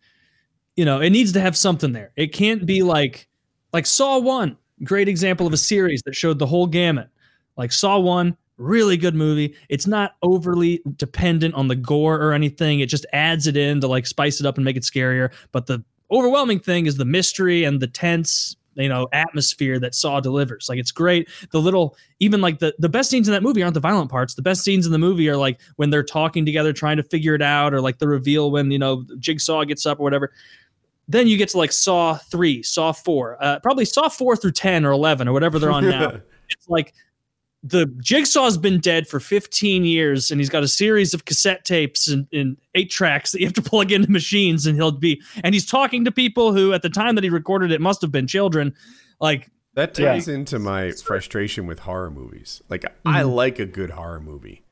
you know, it needs to have something there. It can't be like, like Saw One, great example of a series that showed the whole gamut. Like Saw One, really good movie. It's not overly dependent on the gore or anything. It just adds it in to like spice it up and make it scarier. But the overwhelming thing is the mystery and the tense, you know, atmosphere that Saw delivers. Like it's great. The little, even like the the best scenes in that movie aren't the violent parts. The best scenes in the movie are like when they're talking together, trying to figure it out, or like the reveal when you know Jigsaw gets up or whatever. Then you get to like Saw three, Saw four, uh, probably Saw four through ten or eleven or whatever they're on now. it's like the Jigsaw's been dead for 15 years and he's got a series of cassette tapes and, and eight tracks that you have to plug into machines and he'll be and he's talking to people who at the time that he recorded it must have been children like
That
Yeah.
ties into my frustration with horror movies. Like I
Mm-hmm.
like a good horror movie.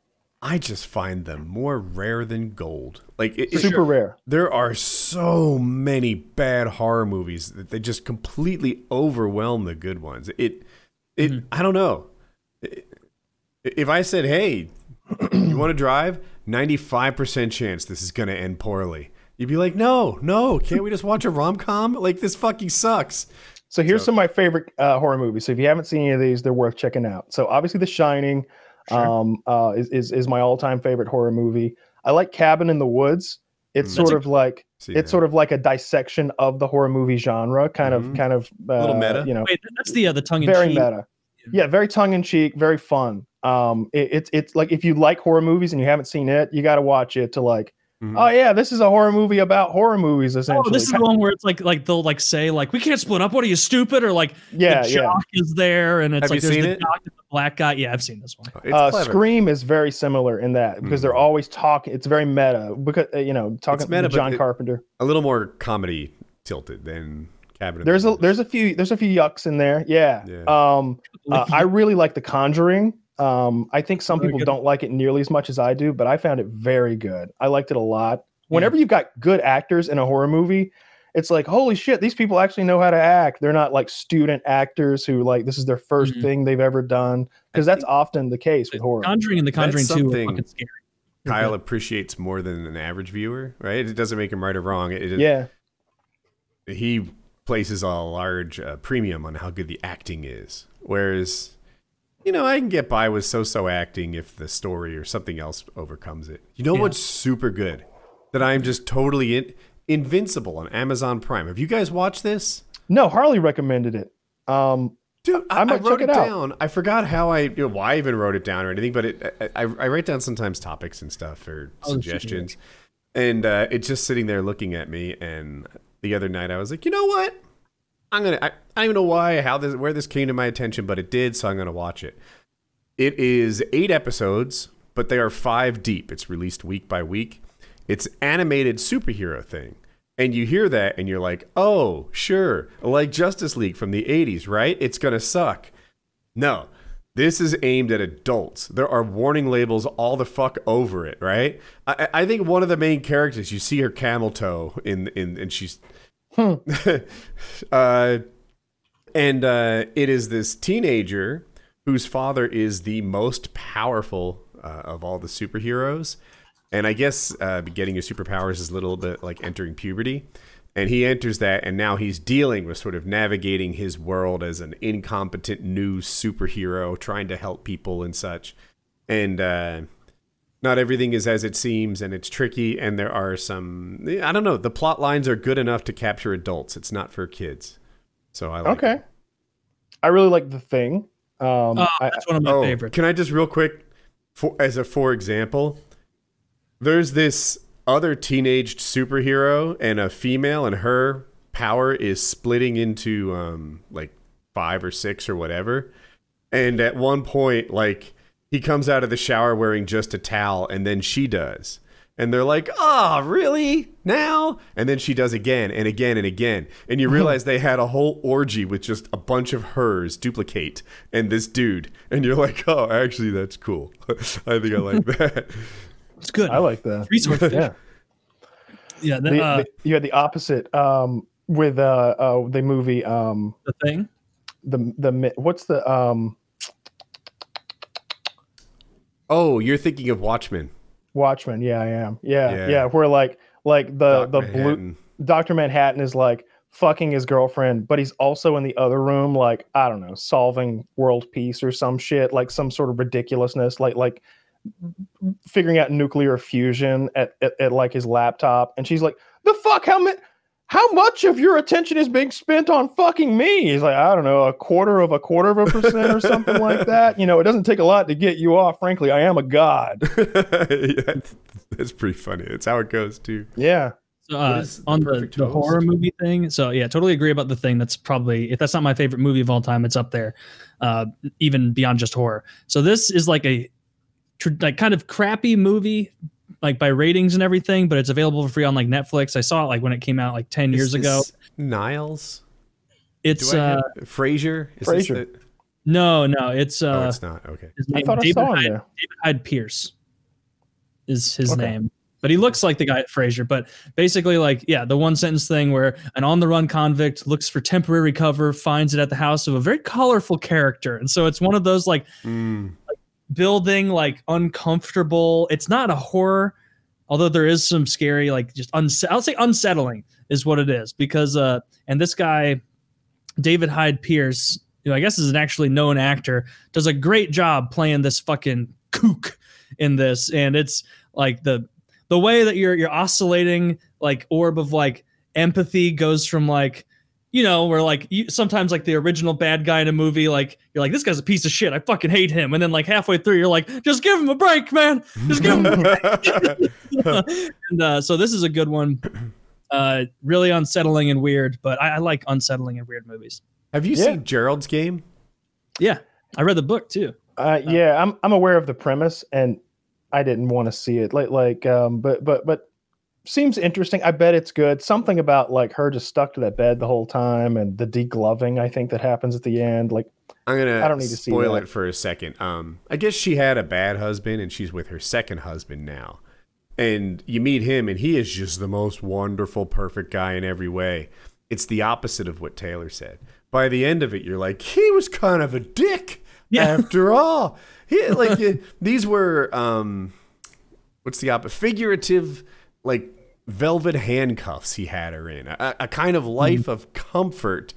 I just find them more rare than gold. Like it, it-
super rare
there are so many bad horror movies that they just completely overwhelm the good ones. It it
Mm-hmm.
I don't know. If I said, "Hey, you want to drive?" 95% chance this is going to end poorly. You'd be like, "No, no, can't we just watch a rom-com? Like this fucking sucks."
So here's some of my favorite uh, horror movies. So if you haven't seen any of these, they're worth checking out. So obviously, The Shining um, uh, is, is is my all time favorite horror movie. I like Cabin in the Woods. It's
Mm.
sort
That's a-
of like
See
it's sort of like a dissection of the horror movie genre, kind
Mhm.
of kind of uh,
Little meta.
You know,
wait that's the uh, the tongue in
very
cheek
meta. Yeah, very tongue in cheek, very fun. Um, it, it's it's like if you like horror movies and you haven't seen it, you got to watch it to like.
Mhm.
Oh yeah, this is a horror movie about horror movies. Essentially,
Oh, this is the one where it's like like they'll like say like we can't split up. What are you stupid? Or like
yeah,
the
yeah.
is there and it's
Have
like there's the
it?
jock and the black guy. Yeah, I've seen this one.
It's
uh. Scream is very similar in that because they're
Mhm.
always talking. It's very meta because uh, you know talking
It's meta,
with
but
John
it-
Carpenter.
a little more comedy tilted than Cabin. in the
There's a there's a few there's a few yucks in there. Yeah.
Yeah.
Um, uh, I really like The Conjuring. Um, I think some
Very
people
good.
don't like it nearly as much as I do, but I found it very good. I liked it a lot. Whenever you've got good actors in a horror movie, it's like holy shit, these people actually know how to act. They're not like student actors who like this is their 1st
Mhm.
thing they've ever done because that's often the case with horror.
Conjuring and the Conjuring two are fucking scary.
Kyle appreciates more than an average viewer, right? It doesn't make him right or wrong. It, it-
Yeah.
he places a large uh, premium on how good the acting is, whereas. You know, I can get by with so-so acting if the story or something else overcomes it. You know
Yeah.
what's super good? That I'm just totally in, invincible on Amazon Prime. Have you guys watched this?
No, Harley recommended it. Um,
Dude, I,
I
I wrote
check
it,
it out.
down. I forgot how I, you know, why I even wrote it down or anything, but it, I, I, I write down sometimes topics and stuff or
Oh,
suggestions, and uh, it's just sitting there looking at me. And the other night, I was like, you know what? I'm gonna. I, I don't even know why, how this, where this came to my attention, but it did, so I'm gonna watch it. It is eight episodes, but they are five deep. It's released week by week. It's animated superhero thing. And you hear that and you're like, oh, sure, like Justice League from the 80s, right? It's to suck. No, this is aimed at adults. There are warning labels all the fuck over it, right? I, I think one of the main characters, you see her camel toe in, in and she's. uh, and uh, it is this teenager whose father is the most powerful uh, of all the superheroes and I guess uh, getting your superpowers is a little bit like entering puberty. And he enters that, and now he's dealing with sort of navigating his world as an incompetent new superhero, trying to help people and such. And uh, not everything is as it seems, and it's tricky. And there are some, I don't know, the plot lines are good enough to capture adults. It's not for kids. So I like
Okay.
it.
I really like the thing. Um,
Oh,
I,
that's one of my
oh,
favorites.
Can I just real quick, for as a for example, there's this other teenaged superhero and a female, and her power is splitting into um like five or six or whatever. And at one point, like he comes out of the shower wearing just a towel, and then she does. And they're like, "Ah, really? Now?" And then she does again and again and again. And you realize they had a whole orgy with just a bunch of hers duplicate and this dude. And you're like, "Oh, actually that's cool. I think I like that."
It's good.
I like that.
Resource.
Yeah.
yeah, the,
The,
uh,
the- you had the opposite um, with uh, uh, the movie um,
the thing.
the the what's the um,
oh, you're thinking of Watchmen.
Watchmen. Yeah, I am. Yeah,
Yeah.
yeah. Where like like the
Doc
the blue Doctor Manhattan is like fucking his girlfriend, but he's also in the other room, like I don't know, solving world peace or some shit, like some sort of ridiculousness, like like figuring out nuclear fusion at, at, at like his laptop, and she's like, "The fuck? How much? How much of your attention is being spent on fucking me?" He's like, "I don't know, a quarter of a quarter of a percent or something like that." You know, it doesn't take a lot to get you off. Frankly, I am a god.
that's, that's pretty funny. It's how it goes too.
Yeah.
So, uh,
is the
on the, the horror movie thing. So yeah, totally agree about the thing. That's probably if that's not my favorite movie of all time, it's up there, uh, even beyond just horror. So this is like a tr- like kind of crappy movie, like by ratings and everything, but it's available for free on like Netflix. I saw it like when it came out like ten years
Is
ago.
Niles.
It's
Do I
uh
Frasier. Is
Frasier.
This the,
no no it's uh
oh, it's not. Okay.
his
I
name-
thought I
David
saw him
Hyde,
there.
David Hyde Pierce is his
Okay.
name. But he looks like the guy at Frasier. But basically, like, yeah, the one sentence thing where an on the run convict looks for temporary cover, finds it at the house of a very colorful character. And so it's one of those like
Mm.
Building, like uncomfortable. It's not a horror, although there is some scary, like just unse- I'll say unsettling is what it is. Because uh and this guy, David Hyde Pierce, who I guess is an actually known actor, does a great job playing this fucking kook in this. And it's like the the way that you're you're oscillating like orb of like empathy goes from like you know where like you, sometimes like the original bad guy in a movie like you're like this guy's a piece of shit. I fucking hate him. And then like halfway through you're like just give him a break man. Just give him a and uh, so this is a good one. Uh really unsettling and weird but i, I like unsettling and weird movies.
Have you
Yeah.
seen Gerald's Game?
yeah. I read the book too.
Uh, yeah, I'm I'm aware of the premise, and I didn't want to see it. Like like um, but but but seems interesting. I bet it's good. Something about like her just stuck to that bed the whole time, and the degloving I think that happens at the end. Like
I'm gonna
I don't need to
spoil it for a second. Um, I guess she had a bad husband, and she's with her second husband now. And you meet him, and he is just the most wonderful, perfect guy in every way. It's the opposite of what Taylor said. By the end of it, you're like, he was kind of a dick
Yeah.
after all. He like these were um, what's the opposite? Figurative, like velvet handcuffs he had her in. A, a kind of life mm-hmm. of comfort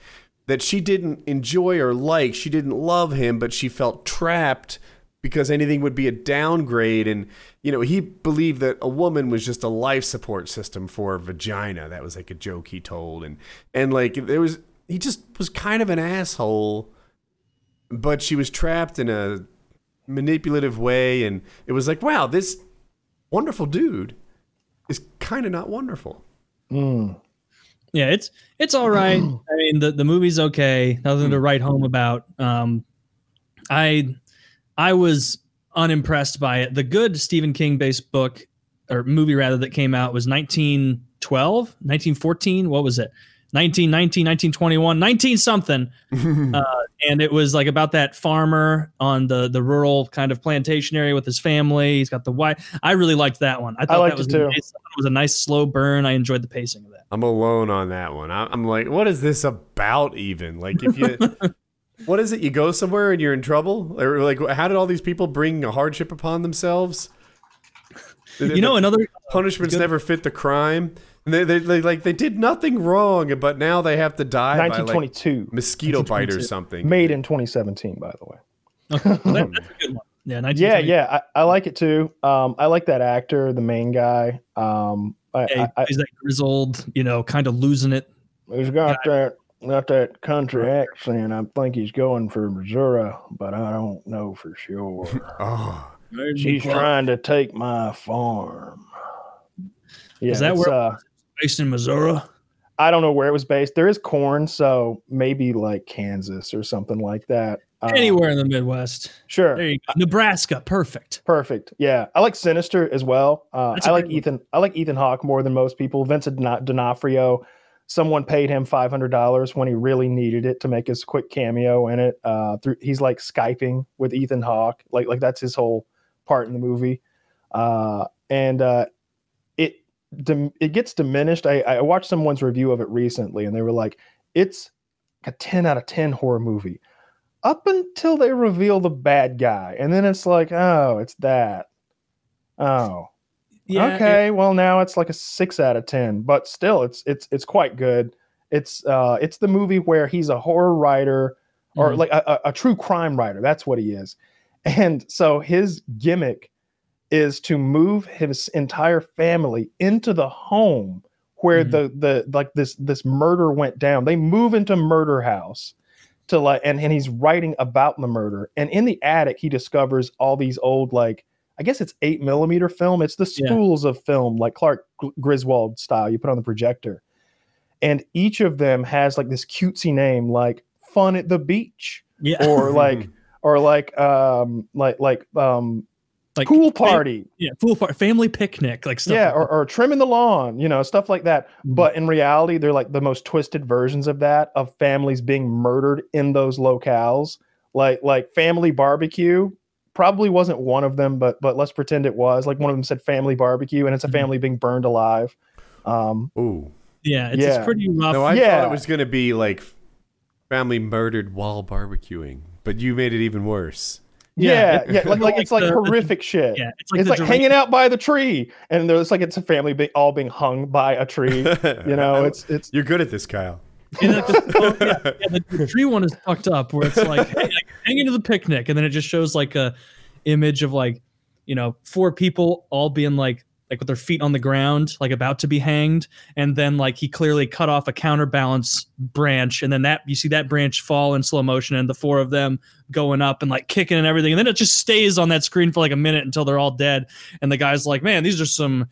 that she didn't enjoy or like. She didn't love him, but she felt trapped because anything would be a downgrade. And, you know, he believed that a woman was just a life support system for a vagina. That was like a joke he told. And, and like, there was, he just was kind of an asshole, but she was trapped in a manipulative way. And it was like, wow, this wonderful dude is kind of not wonderful.
mm,
Yeah, it's it's all right. I mean, the the movie's okay. Nothing to write home about. Um, I I was unimpressed by it. The good Stephen King based book or movie rather that came out was 1912, 1914. What was it? 1919, 1921, 19 something. uh, and it was like about that farmer on the the rural kind of plantation area with his family. He's got the wife. I really liked that one. I thought
liked
that was
it
a
too.
nice, it was a nice slow burn. I enjoyed the pacing of that.
I'm alone on that one. I- I'm like, what is this about even? Like, if you, what is it? You go somewhere and you're in trouble? Or like, how did all these people bring a hardship upon themselves?
You know, another
punishments
good-
never fit the crime. And they, they, they like they did nothing wrong, but now they have to die by like
1922,
mosquito bite or something.
made in 2017, by the way.
okay, well, that- that's a good one. Yeah,
Yeah, yeah, I, I like it too. Um, I like that actor, the main guy. Um, I,
Yeah,
I, I,
he's that grizzled, you know, kind of losing it.
he's got that got that country accent. I think he's going for Missouri, but I don't know for sure.
Oh,
She's trying to take my farm. Yeah,
Is that
it's,
where-
uh,
based in Missouri.
I don't know where it was based. There is corn, so maybe like Kansas or something like that. Um,
Anywhere in the Midwest.
Sure.
There you go. Nebraska, perfect.
Perfect. Yeah, I like Sinister as well. Uh, I like
great one.
Ethan. I like Ethan Hawke more than most people. Vincent D'Ono- D'Onofrio. Someone paid him five hundred dollars when he really needed it to make his quick cameo in it. Uh, through he's like skyping with Ethan Hawke, like like that's his whole part in the movie, uh, and uh, dim- it gets diminished. I, I watched someone's review of it recently, and they were like, "It's a ten out of ten horror movie." Up until they reveal the bad guy, and then it's like, oh, it's that. Oh,
Yeah.
okay. well, now it's like a six out of ten, but still, it's it's it's quite good. It's uh, it's the movie where he's a horror writer or
Mhm.
like a, a, a true crime writer. That's what he is, and so his gimmick is to move his entire family into the home where
Mhm.
the the like this this murder went down. They move into murder house to like and, and he's writing about the murder. And in the attic, he discovers all these old like I guess it's eight millimeter film. It's the
Yeah.
spools of film, like Clark Griswold style. You put on the projector, and each of them has like this cutesy name, like "Fun at the Beach"
yeah.
or like or like um like like um
like
pool
fam-
party.
yeah, pool party, family picnic, like stuff.
yeah,
like
or, or trimming the lawn, you know, stuff like that.
Mhm.
But in reality, they're like the most twisted versions of that of families being murdered in those locales. Like like family barbecue probably wasn't one of them, but but let's pretend it was. Like one of them said family barbecue, and it's a
Mhm.
family being burned alive. Um,
ooh.
yeah, it's,
Yeah.
it's pretty rough.
No, I
Yeah.
thought it was gonna be like family murdered while barbecuing, but you made it even worse.
Yeah, yeah, like, like
Like
it's like
the-
horrific shit.
yeah, it's like
it's like hanging out by the tree, and there's like it's a family be, all being hung by a tree. You know, it's it's
You're good at this, Kyle.
And like the, oh, yeah, yeah, the, the tree one is fucked up where it's like, hey, like hanging to the picnic, and then it just shows like a image of like, you know, four people all being like like with their feet on the ground, like about to be hanged, and then like he clearly cut off a counterbalance branch, and then that you see that branch fall in slow motion, and the four of them going up and like kicking and everything, and then it just stays on that screen for like a minute until they're all dead, and the guy's like, man, these are some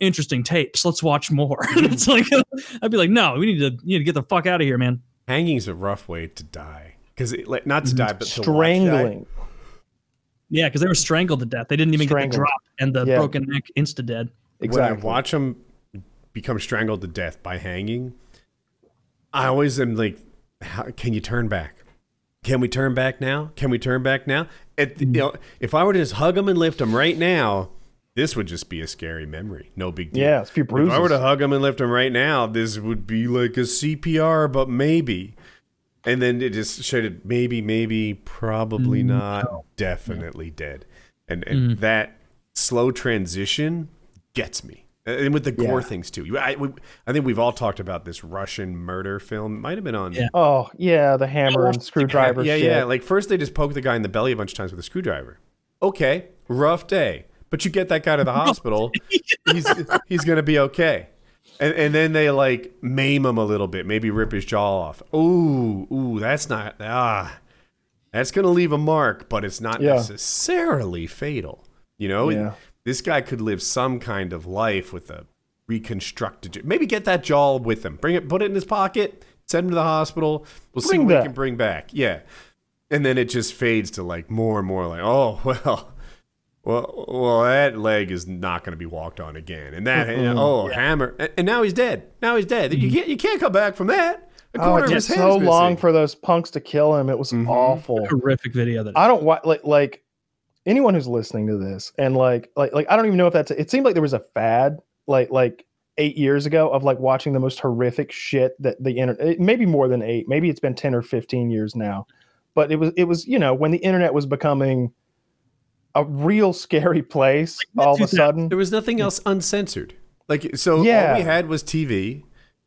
interesting tapes. Let's watch more. and it's like, I'd be like, no, we need to you need to get the fuck out of here, man.
Hanging's a rough way to die because like not
Mm-hmm.
to die, but to watch
strangling.
Yeah, because they were strangled to death. They didn't even get the drop and the
Yeah.
broken neck insta dead.
Exactly.
When I watch them become strangled to death by hanging, I always am like, how, "Can you turn back? Can we turn back now? Can we turn back now?" At, you know, if I were to just hug them and lift them right now, this would just be a scary memory. No big deal.
yeah, a few bruises.
If I were to hug them and lift them right now, this would be like a CPR, but maybe. And then it just showed it maybe, maybe, probably mm, not, definitely dead. And, and mm. that slow transition gets me. And with the gore
Yeah.
things too. I, we, I think we've all talked about this Russian murder film. Might have been on.
Yeah.
Oh yeah, the hammer and screwdriver.
Yeah,
shit.
yeah. Like first they just poke the guy in the belly a bunch of times with a screwdriver. Okay, rough day. But you get that guy to the hospital, he's he's gonna be okay. And and then they like maim him a little bit, maybe rip his jaw off. Ooh, ooh, that's not ah that's gonna leave a mark, but it's not
Yeah.
necessarily fatal. You know?
Yeah.
This guy could live some kind of life with a reconstructed maybe get that jaw with him. Bring it put it in his pocket, send him to the hospital. We'll see
Bring
what we
back.
can bring back. Yeah. And then it just fades to like more and more like, oh well, well, well, that leg is not going to be walked on again, and that oh hammer, and, and now he's dead. Now he's dead. You can't you can't come back from that.
Oh, it took so long
missing.
for those punks to kill him. It was
Mhm.
awful.
Horrific video that
I don't wa- like like anyone who's listening to this and like like like I don't even know if that's it seemed like there was a fad like like eight years ago of like watching the most horrific shit that the internet maybe more than eight maybe it's been 10 or 15 years now but it was it was you know when the internet was becoming a real scary place all of a sudden.
There was nothing mm. else uncensored. Like so,
Yeah.
all we had was TV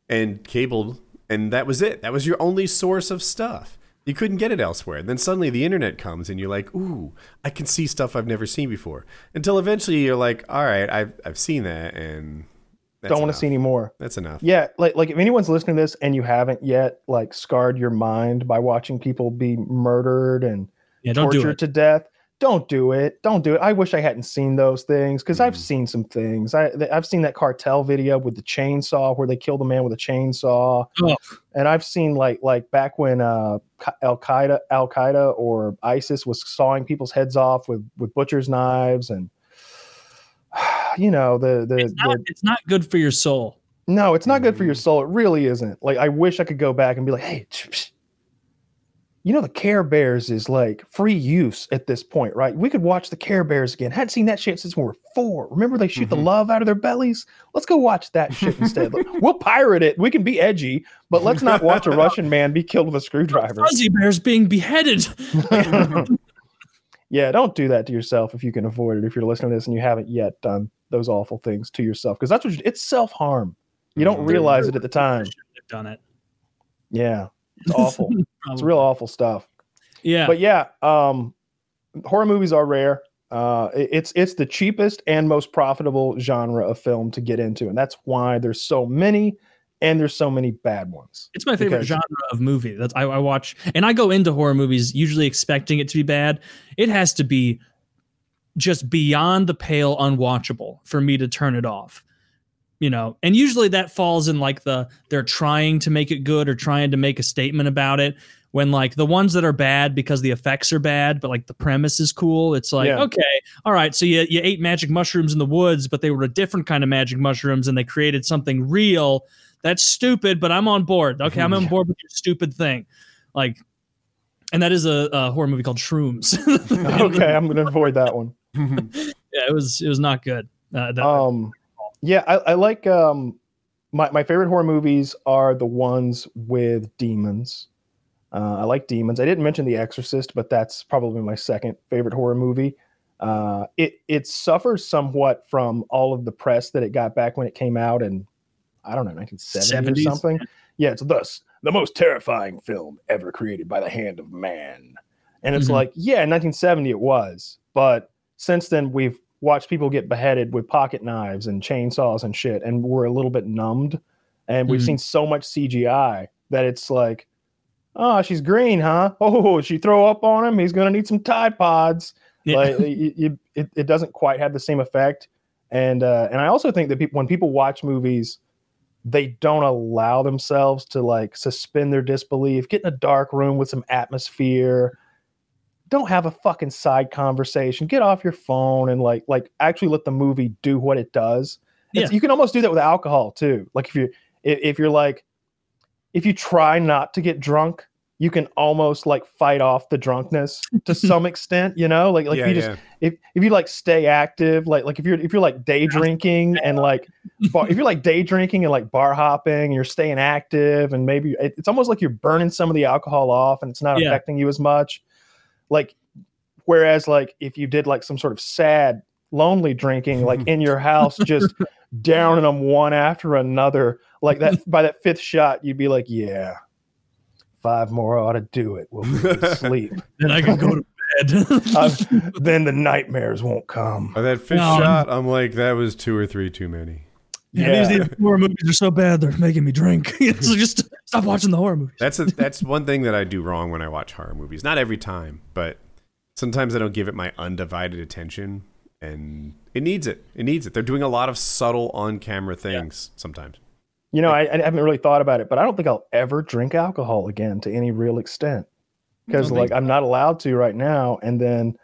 and cable, and that was it. That was your only source of stuff. You couldn't get it elsewhere. And Then suddenly the internet comes, and you're like, "Ooh, I can see stuff I've never seen before." Until eventually you're like, "All right, I've I've seen that, and that's
Don't want to see any more.
That's enough."
Yeah, like like if anyone's listening to this and you haven't yet like scarred your mind by watching people be murdered and
Yeah, don't do
tortured
it.
to death, don't do it. Don't do it. I wish I hadn't seen those things because I've
Mhm.
seen some things. I, i've seen that cartel video with the chainsaw where they killed a man with a chainsaw,
Oh.
and I've seen like like back when uh, Al Qaeda Al Qaeda or ISIS was sawing people's heads off with with butcher's knives and. You know the the,
It's not,
the
it's not good for your soul.
no, it's not good for your
Mm.
soul. It really isn't. Like, I wish I could go back and be like, hey, psh, psh, you know, the Care Bears is like free use at this point, right? We could watch the Care Bears again. Hadn't seen that shit since we were four. Remember they shoot the
Mhm.
love out of their bellies? Let's go watch that shit instead. We'll pirate it. We can be edgy, but let's not watch a Russian man be killed with a screwdriver.
Fuzzy bears being beheaded.
yeah, don't do that to yourself if you can avoid it. If you're listening to this and you haven't yet done those awful things to yourself, because that's what you, it's self harm. You don't
Mhm.
realize it at the time.
Done it.
Yeah, it's awful. it's real awful stuff.
Yeah.
But yeah, um, horror movies are rare. Uh, it's it's the cheapest and most profitable genre of film to get into, and that's why there's so many, and there's so many bad ones.
It's my favorite
Because-
genre of movie. That's I, I watch, and I go into horror movies usually expecting it to be bad. It has to be just beyond the pale, unwatchable for me to turn it off. You know, and usually that falls in like the they're trying to make it good or trying to make a statement about it. When like the ones that are bad because the effects are bad, but like the premise is cool. It's like
Yeah.
okay, all right. So you you ate magic mushrooms in the woods, but they were a different kind of magic mushrooms, and they created something real that's stupid, but I'm on board. Okay, I'm on board with your stupid thing. Like, and that is a, a horror movie called Shrooms.
okay, I'm gonna avoid that one.
yeah, it was it was not good. Uh, that,
Um, yeah, I, I like um, my my favorite horror movies are the ones with demons. Uh, I like demons. I didn't mention The Exorcist, but that's probably my second favorite horror movie. Uh, it it suffers somewhat from all of the press that it got back when it came out in I don't know 1970
70s?
or something. Yeah, it's thus the most terrifying film ever created by the hand of man. And it's
Mhm.
like, yeah, in 1970 it was, but since then we've watched people get beheaded with pocket knives and chainsaws and shit, and we're a little bit numbed. And we've
Mhm.
seen so much CGI that it's like, oh, she's green, huh? Oh, she throw up on him. He's gonna need some Tide Pods.
Yeah.
Like you, you, it, it doesn't quite have the same effect. And uh, and I also think that people when people watch movies, they don't allow themselves to like suspend their disbelief, get in a dark room with some atmosphere. Don't have a fucking side conversation. Get off your phone and like like actually let the movie do what it does. It's-
Yeah.
You can almost do that with alcohol too. Like if you if, if you're like if you try not to get drunk, you can almost like fight off the drunkenness to some extent, you know? Like like
yeah,
if you just
yeah.
if if you like stay active, like like if you're if you're like day drinking and like bar, if you're like day drinking and like bar hopping and you're staying active and maybe it- it's almost like you're burning some of the alcohol off and it's not affecting you as much. Like whereas like if you did like some sort of sad lonely drinking like in your house just downing them one after another like that by that fifth shot you'd be like yeah five more ought to do it we'll be able sleep
then I can go to bed.
Uh, then the nightmares won't come
By that fifth
No.
shot, I'm like, that was two or three too many.
Yeah, these horror movies are so bad they're making me drink. so hmm. just stop watching the horror movies.
That's a, that's one thing that I do wrong when I watch horror movies. Not every time, but sometimes I don't give it my undivided attention, and it needs it. It needs it. They're doing a lot of subtle on-camera things sometimes.
You know, I, I haven't really thought about it, but I don't think I'll ever drink alcohol again to any real extent because, like,
think-
I'm not allowed to right now. And then,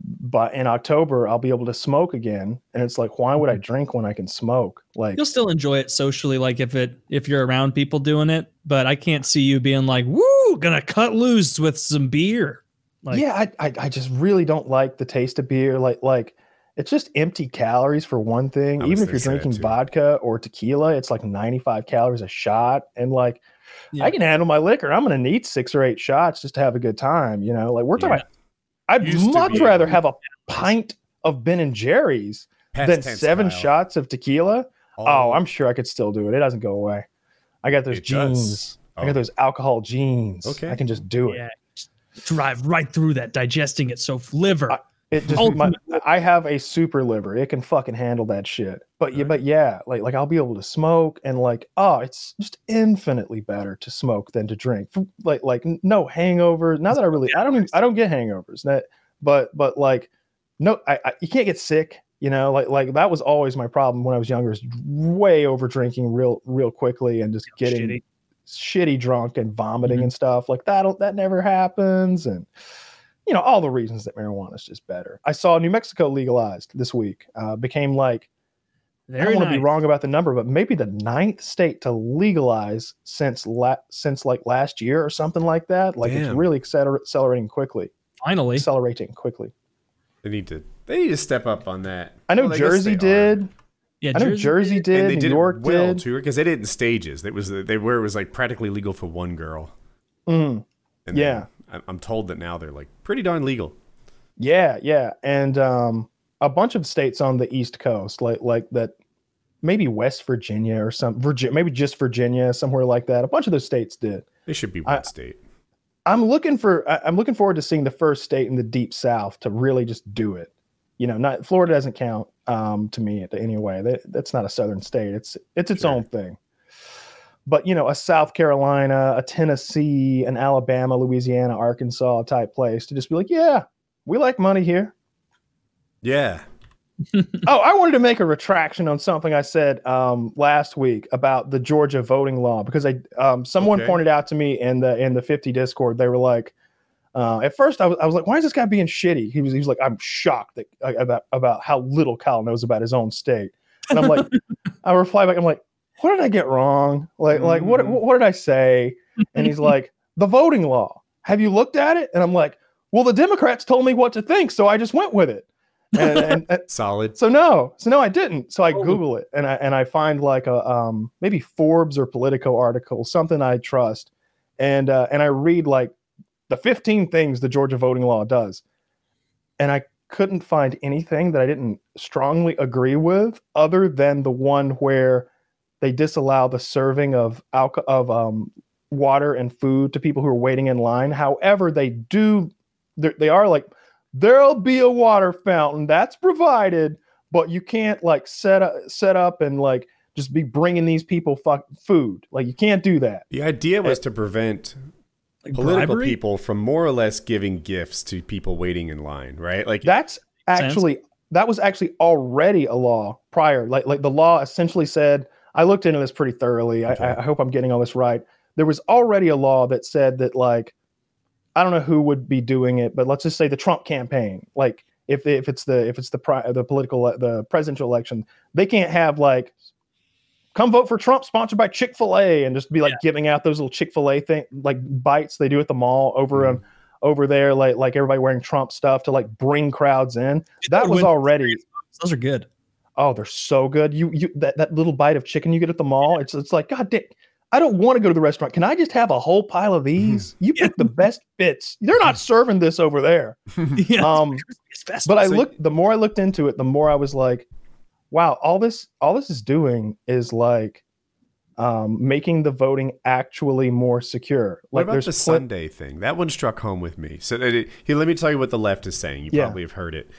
but in October, I'll be able to smoke again. And it's like, why would I hmm. drink when I can smoke? Like,
You'll still enjoy it socially, like if it if you're around people doing it. But I can't see you being like, "Woo, gonna cut loose with some beer." Like,
yeah, I, I, I just really don't like the taste of beer. Like, like it's just empty calories for one thing. Even if you're drinking vodka or tequila, it's like 95 calories a shot. And like,
Yeah.
I can handle my liquor. I'm going to need six or eight shots just to have a good time. You know, like we're talking
Yeah.
about, I'd
Used
much rather
able-
have a pint of Ben and Jerry's
Past
than seven
Kyle.
shots of tequila. Oh. oh, I'm sure I could still do it. It doesn't go away. I got those
It does.
genes. I
Oh.
got those alcohol genes.
Okay.
I can just do it.
Yeah. Drive right through that, digesting it. So liver.
I- It just my, I have a super liver. It can fucking handle that shit. But yeah, but yeah, like like I'll be able to smoke and like oh, it's just infinitely better to smoke than to drink. Like like no hangovers. Not that I really I don't even, I don't get hangovers. That but but like no, I, I you can't get sick. You know, like like that was always my problem when I was younger. Is way over drinking real real quickly and just getting
Shitty.
shitty drunk and vomiting
Mhm.
and stuff like that that never happens and you know all the reasons that marijuana is just better i saw new mexico legalized this week uh, became like i don't want to be wrong about the number but maybe the ninth state to legalize since la- since like last year or something like that like it's really acceler- accelerating quickly
Finally.
accelerating quickly
They need to. They need to step up on that.
i know
Well, guess
jersey
they are.
did
Yeah,
i know jersey, did,
and they
new
did
york
well
did
too, because they did it in stages. It was they where it was like practically legal for one girl. And
Yeah.
I'm- told that now they're like pretty darn legal.
Yeah, yeah, and um, a bunch of states on the East Coast, like like that, maybe West Virginia or some Virginia, maybe just Virginia, somewhere like that. A bunch of those states did.
They should be
I-
one state.
I'm looking for. I- I'm looking forward to seeing the first state in the Deep South to really just do it. You know, not Florida doesn't count um, to me anyway. That, that's not a southern state. It's it's its
Sure.
own thing. But you know, a South Carolina, a Tennessee, an Alabama, Louisiana, Arkansas type place to just be like, yeah, we like money here.
Yeah.
oh, I wanted to make a retraction on something I said um, last week about the Georgia voting law because I um, someone
Okay.
pointed out to me in the in the 50 Discord they were like, uh, at first I was, I was like, why is this guy being shitty? He was he was like, I'm shocked that, uh, about about how little Kyle knows about his own state, and I'm like, I reply back, I'm like, what did I get wrong? Like like what
Mhm.
what did I say? And he's like, the voting law. Have you looked at it? And I'm like, well, the Democrats told me what to think, so I just went with it. And, and, and
Solid.
so no, so no, I didn't. So I
Oh.
Google it and I and I find like a um maybe Forbes or Politico article, something I trust, and uh, and I read like the 15 things the Georgia voting law does, and I couldn't find anything that I didn't strongly agree with, other than the one where they disallow the serving of alcohol of um water and food to people who are waiting in line. However, they do they're- like there'll be a water fountain that's provided but you can't like set up set up and like just be bringing these people fuck food like you can't do that
The idea was to prevent
Like
political
bribery?
people from more or less giving gifts to people waiting in line, right? Like
that's
Sense.
actually that was actually already a law prior like like the law essentially said i looked into this pretty thoroughly
Okay.
I, I hope i'm getting all this right there was already a law that said that like i don't know who would be doing it but let's just say the trump campaign like if, if it's the if it's the pri- the political the presidential election they can't have like come vote for trump sponsored by chick-fil-a and just be like giving out those little chick-fil-a thing like bites they do at the mall over
Mhm.
um, over there like like everybody wearing trump stuff to like bring crowds in that was already
Those are good.
Oh they're so good you you that, that little bite of chicken you get at the mall it's it's like god damn I don't want to go to the restaurant. Can I just have a whole pile of these? You pick the best bits. They're not serving this over there.
yeah.
Um, but I looked the more I looked into it, the more I was like, wow, all this all this is doing is like um, making the voting actually more secure.
What
Like
about
there's
the
pl-
Sunday thing? That one struck home with me. So it, here, let me tell you what the left is saying. You
Yeah.
probably have heard it,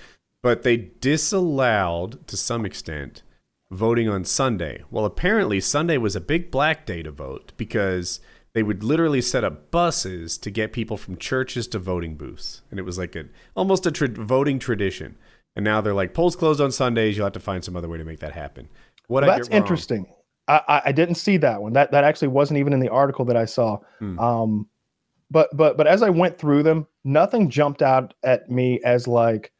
but they disallowed to some extent voting on Sunday. Well, apparently Sunday was a big black day to vote because they would literally set up buses to get people from churches to voting booths, and it was like a almost a tra- voting tradition. And now they're like polls closed on Sundays. You'll have to find some other way to make that happen. What
Well, that's interesting. I, I I didn't see that one. That that actually wasn't even in the article that I saw.
Hmm.
Um, but but but as I went through them, nothing jumped out at me as like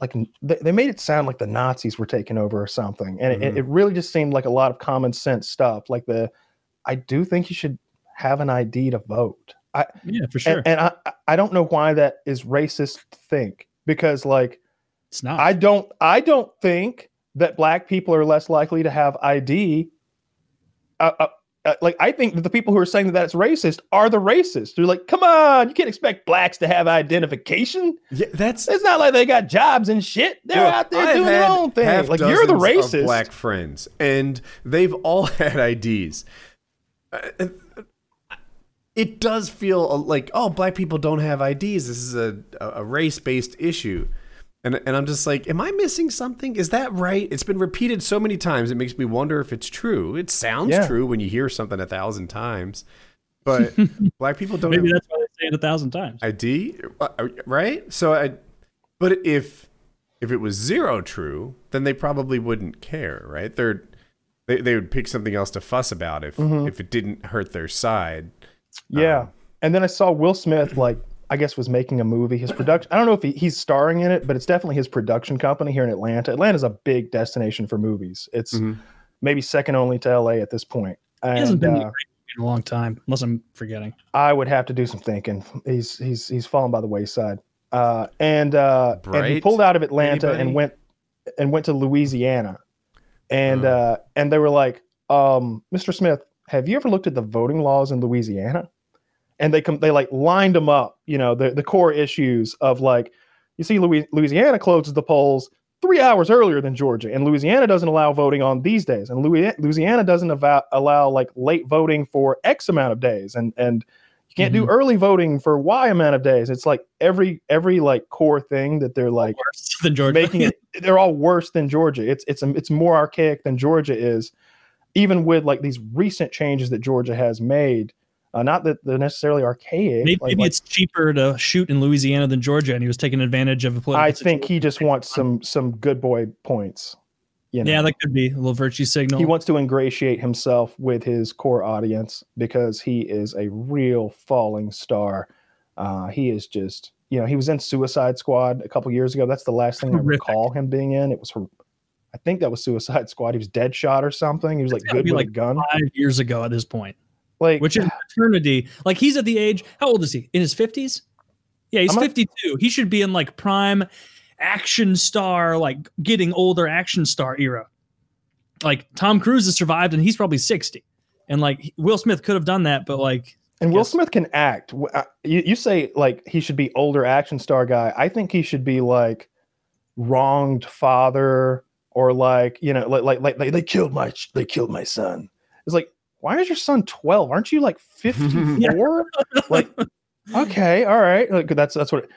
like they, made it sound like the Nazis were taking over or something, and it,
Mhm.
it really just seemed like a lot of common sense stuff. Like the, I do think you should have an ID to vote. I
yeah, for sure.
and, and I I don't know why that is racist to think because like
it's not.
I don't I don't think that black people are less likely to have ID. Uh, uh, uh, like I think that the people who are saying that that's racist are the racists. They're like, come on, you can't expect blacks to have identification.
Yeah, that's
It's not like they got jobs and shit. They're out there
I've
doing their own thing. Like you're the racist.
black friends, and they've all had IDs. Uh, It does feel uh, like oh, black people don't have IDs. This is a a race based issue, and and I'm just like, am I missing something? Is that right? It's been repeated so many times. It makes me wonder if it's true. It sounds
Yeah.
true when you hear something a thousand times, but black people don't
Maybe
have
that's why they say it a thousand times.
ID, Uh, right? So I, but if if it was zero true, then they probably wouldn't care, right? They're they they would pick something else to fuss about if
Mm-hmm.
if it didn't hurt their side.
Yeah.
Um,
and then I saw Will Smith, like, I guess was making a movie. His production, I don't know if he, he's starring in it, but it's definitely his production company here in Atlanta. Atlanta's a big destination for movies. It's
Mhm.
maybe second only to LA at this point.
He hasn't been
uh,
in a long time, unless I'm forgetting.
I would have to do some thinking. He's he's he's fallen by the wayside. Uh, and uh, and he pulled out of Atlanta
Anybody?
and went and went to Louisiana. And
Oh.
uh, and they were like, um, Mr. Smith, have you ever looked at the voting laws in Louisiana? And they come they like lined them up, you know, the the core issues of like, you see, Louis, Louisiana closes the polls three hours earlier than Georgia, and Louisiana doesn't allow voting on these days, and Louis, Louisiana doesn't avow, allow like late voting for X amount of days, and and you can't do mm-hmm. early voting for Y amount of days. It's like every every like core thing that they're like
Worse than Georgia.
making it. They're all worse than Georgia. It's it's it's more archaic than Georgia is, even with like these recent changes that Georgia has made. Uh, not that they're necessarily archaic.
maybe,
like-
maybe
like-
it's cheaper to shoot in Louisiana than Georgia, and he was taking advantage of a political.
I think he just wants some some good boy points. You know?
Yeah, that could be a little virtue signal.
he wants to ingratiate himself with his core audience because he is a real falling star. Uh, he is just, you know, he was in Suicide Squad a couple years ago. That's the last thing I recall him being in. It was, I think that was Suicide Squad. He was Deadshot or something. He was like good with
like
a gun.
five years ago at this point,
Like,
which is eternity. Like he's at the age. How old is he? In his fifties? Yeah, he's
gonna-
52. He should be in like prime action star, like getting older action star era. Like Tom Cruise has survived, and he's probably 60. And like Will Smith could have done that, but like
and Will Smith can act. Uh, You, you say like he should be older action star guy. I think he should be like wronged father or like you know like like like, like they killed my they killed my son. It's like why is your son twelve? Aren't you like fifty four? like okay, all right, like, that's that's what.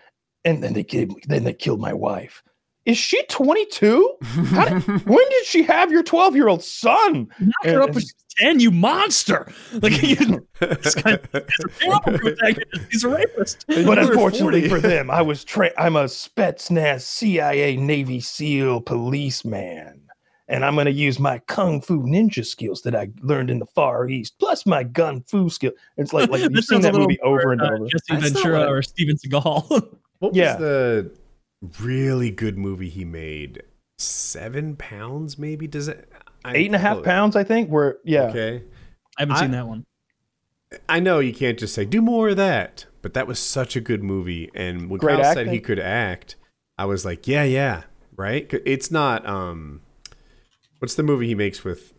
And then they killed then they killed my wife. Is she twenty two? When did she have your twelve year old son?
knock her up when she's 10, you monster. Like you, this guy is a terrible protagonist. He's a rapist.
But unfortunately
40.
for them, I was tra- I'm a Spetsnaz CIA Navy SEAL policeman. And I'm going to use my kung fu ninja skills that I learned in the Far East, plus my gun fu skill. It's like like you've seen that
little
movie over and
uh,
over.
Jesse
That's
Ventura or Steven Seagal.
What
Yeah.
was the really good movie he made? Seven pounds, maybe? Does it? I-
Eight and a half
oh,
pounds, I think. Where yeah,
Okay.
I haven't
I-
seen that one.
I know you can't just say do more of that, but that was such a good movie. And when
Great
Kyle said he could act, I was like, yeah, yeah, right. It's not. Um, what's the movie he makes with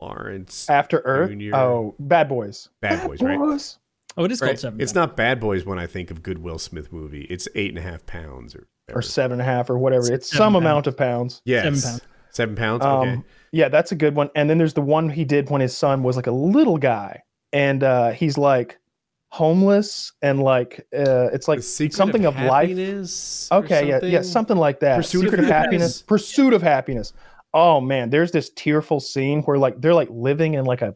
Lawrence?
After Earth.
Junior.
Oh, Bad Boys.
Bad Boys, right?
Boys.
Oh, it is called
Right.
Seven.
It's not Bad Boys when I think of good Will Smith movie. It's eight and a half Pounds or
or Seven and a Half or whatever. It's
Seven
some
pounds.
amount of pounds.
yes.
Seven pounds.
Seven pounds.
Um,
Okay.
Yeah, that's a good one. And then there's the one he did when his son was like a little guy, and uh, he's like homeless and like uh, it's like something of, life.
Happiness or
Okay, yeah, yeah,
something?
something like that.
Pursuit of
Secret of, happiness.
Happiness.
Pursuit of happiness. Oh man, there's this tearful scene where like they're like living in like a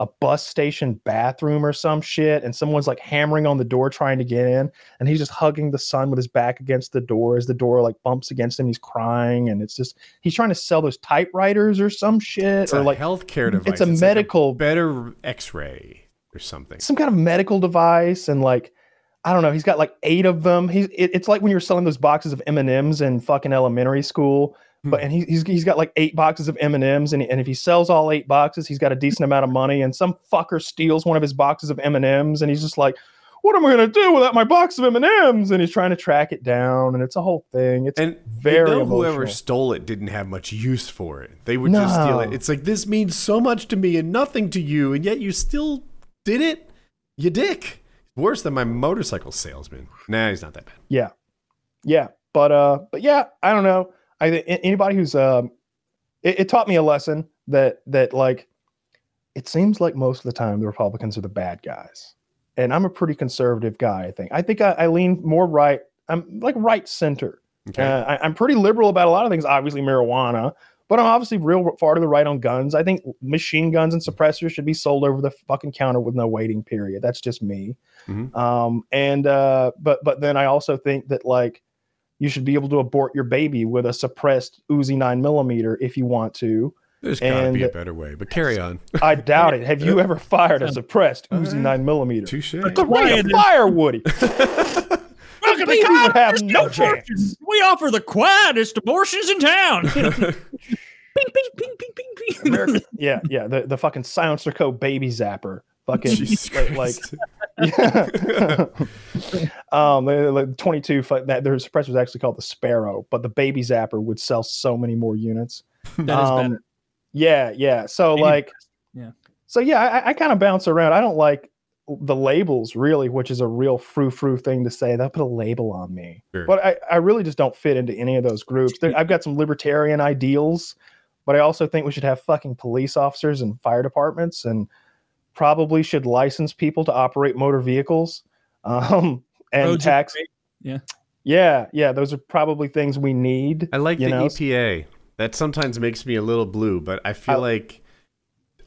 a bus station bathroom or some shit, and someone's like hammering on the door trying to get in, and he's just hugging the son with his back against the door as the door like bumps against him. He's crying, and it's just he's trying to sell those typewriters or some shit,
It's
or
a
like
healthcare device.
it's a
like
medical
better X-ray or something.
some kind of medical device and like I don't know. He's got like eight of them. He's it, it's like when you're selling those boxes of M and M's in fucking elementary school. But
Hmm.
and he, he's he's got like eight boxes of M and M's, and and if he sells all eight boxes, he's got a decent amount of money. And some fucker steals one of his boxes of M and M's, and he's just like, what am I gonna do without my box of M and M's? And he's trying to track it down, and it's a whole thing. It's
And
very
you know whoever stole it didn't have much use for it. They would just steal it. It's like this means so much to me and nothing to you, and yet you still did it. You dick. Worse than my motorcycle salesman. Nah, he's not that bad.
Yeah, yeah, but uh, but yeah, I don't know. I think anybody who's um, it, it taught me a lesson that that like, it seems like most of the time the Republicans are the bad guys, and I'm a pretty conservative guy. I think I think I, I lean more right. I'm like right center.
Okay.
Uh, I, I'm pretty liberal about a lot of things. Obviously, marijuana, but I'm obviously real far to the right on guns. I think machine guns and suppressors should be sold over the fucking counter with no waiting period. That's just me.
Mhm.
Um, and uh, but but then I also think that like you should be able to abort your baby with a suppressed Uzi nine millimeter if you want to.
There's got to be a better way, but carry on.
I doubt it. Have you ever fired a suppressed Uzi nine millimeter?
Touche.
The ring of fire, Woody.
Welcome
baby would have no chance.
We offer the quietest abortions in town. ping, ping, ping, ping, ping, ping.
Yeah, yeah. The, the fucking SilencerCo baby zapper. Fucking like, like
Christ.
yeah. um, like 22 that their suppressor was actually called the Sparrow, but the baby zapper would sell so many more units.
That is
Um,
better.
Yeah, yeah. So
Baby
like,
yeah.
So yeah, I, I kind of bounce around. I don't like the labels really, which is a real frou frou thing to say. They'll put a label on me,
Sure.
but I, I really just don't fit into any of those groups. There, I've got some libertarian ideals, but I also think we should have fucking police officers and fire departments, and probably should license people to operate motor vehicles. Um, and
Roads
tax.
Yeah.
Yeah, yeah. Those are probably things we need.
I like
you
the
know?
EPA. That sometimes makes me a little blue, but I feel
I-
like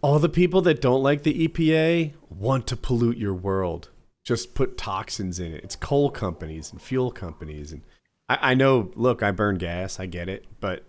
all the people that don't like the EPA want to pollute your world. Just put toxins in it. It's coal companies and fuel companies, and I, I know. Look, I burn gas. I get it, but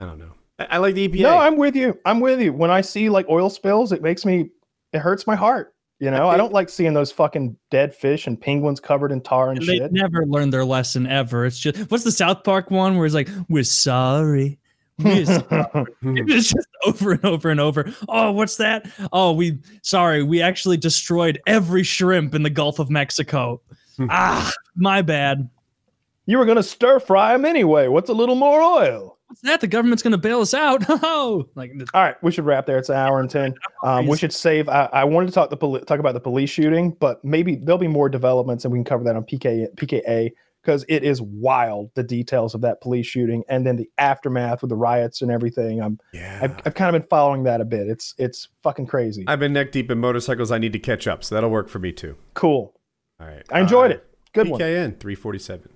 I don't know. I, I like the EPA.
No, I'm with you. I'm with you. When I see like oil spills, it makes me it hurts my heart. You know, I don't like seeing those fucking dead fish and penguins covered in tar and
And they
shit.
never learned their lesson ever. It's just what's the South Park one where it's like, "We're sorry." We're sorry." it's just over and over and over. Oh, what's that? Oh, we sorry, we actually destroyed every shrimp in the Gulf of Mexico. ah, my bad.
you were gonna stir fry them anyway. What's a little more oil?
What's that? The government's gonna bail us out. Oh, like
All right, we should wrap there. It's an hour and ten. Um, we should save. I, I wanted to talk the poli- talk about the police shooting, but maybe there'll be more developments, and we can cover that on PK PKA because it is wild the details of that police shooting, and then the aftermath with the riots and everything. I'm
yeah.
I've, I've kind of been following that a bit. It's it's fucking crazy.
I've been neck deep in motorcycles. I need to catch up, so that'll work for me too.
cool.
All right.
I enjoyed
Uh,
it. Good one.
PKN 347.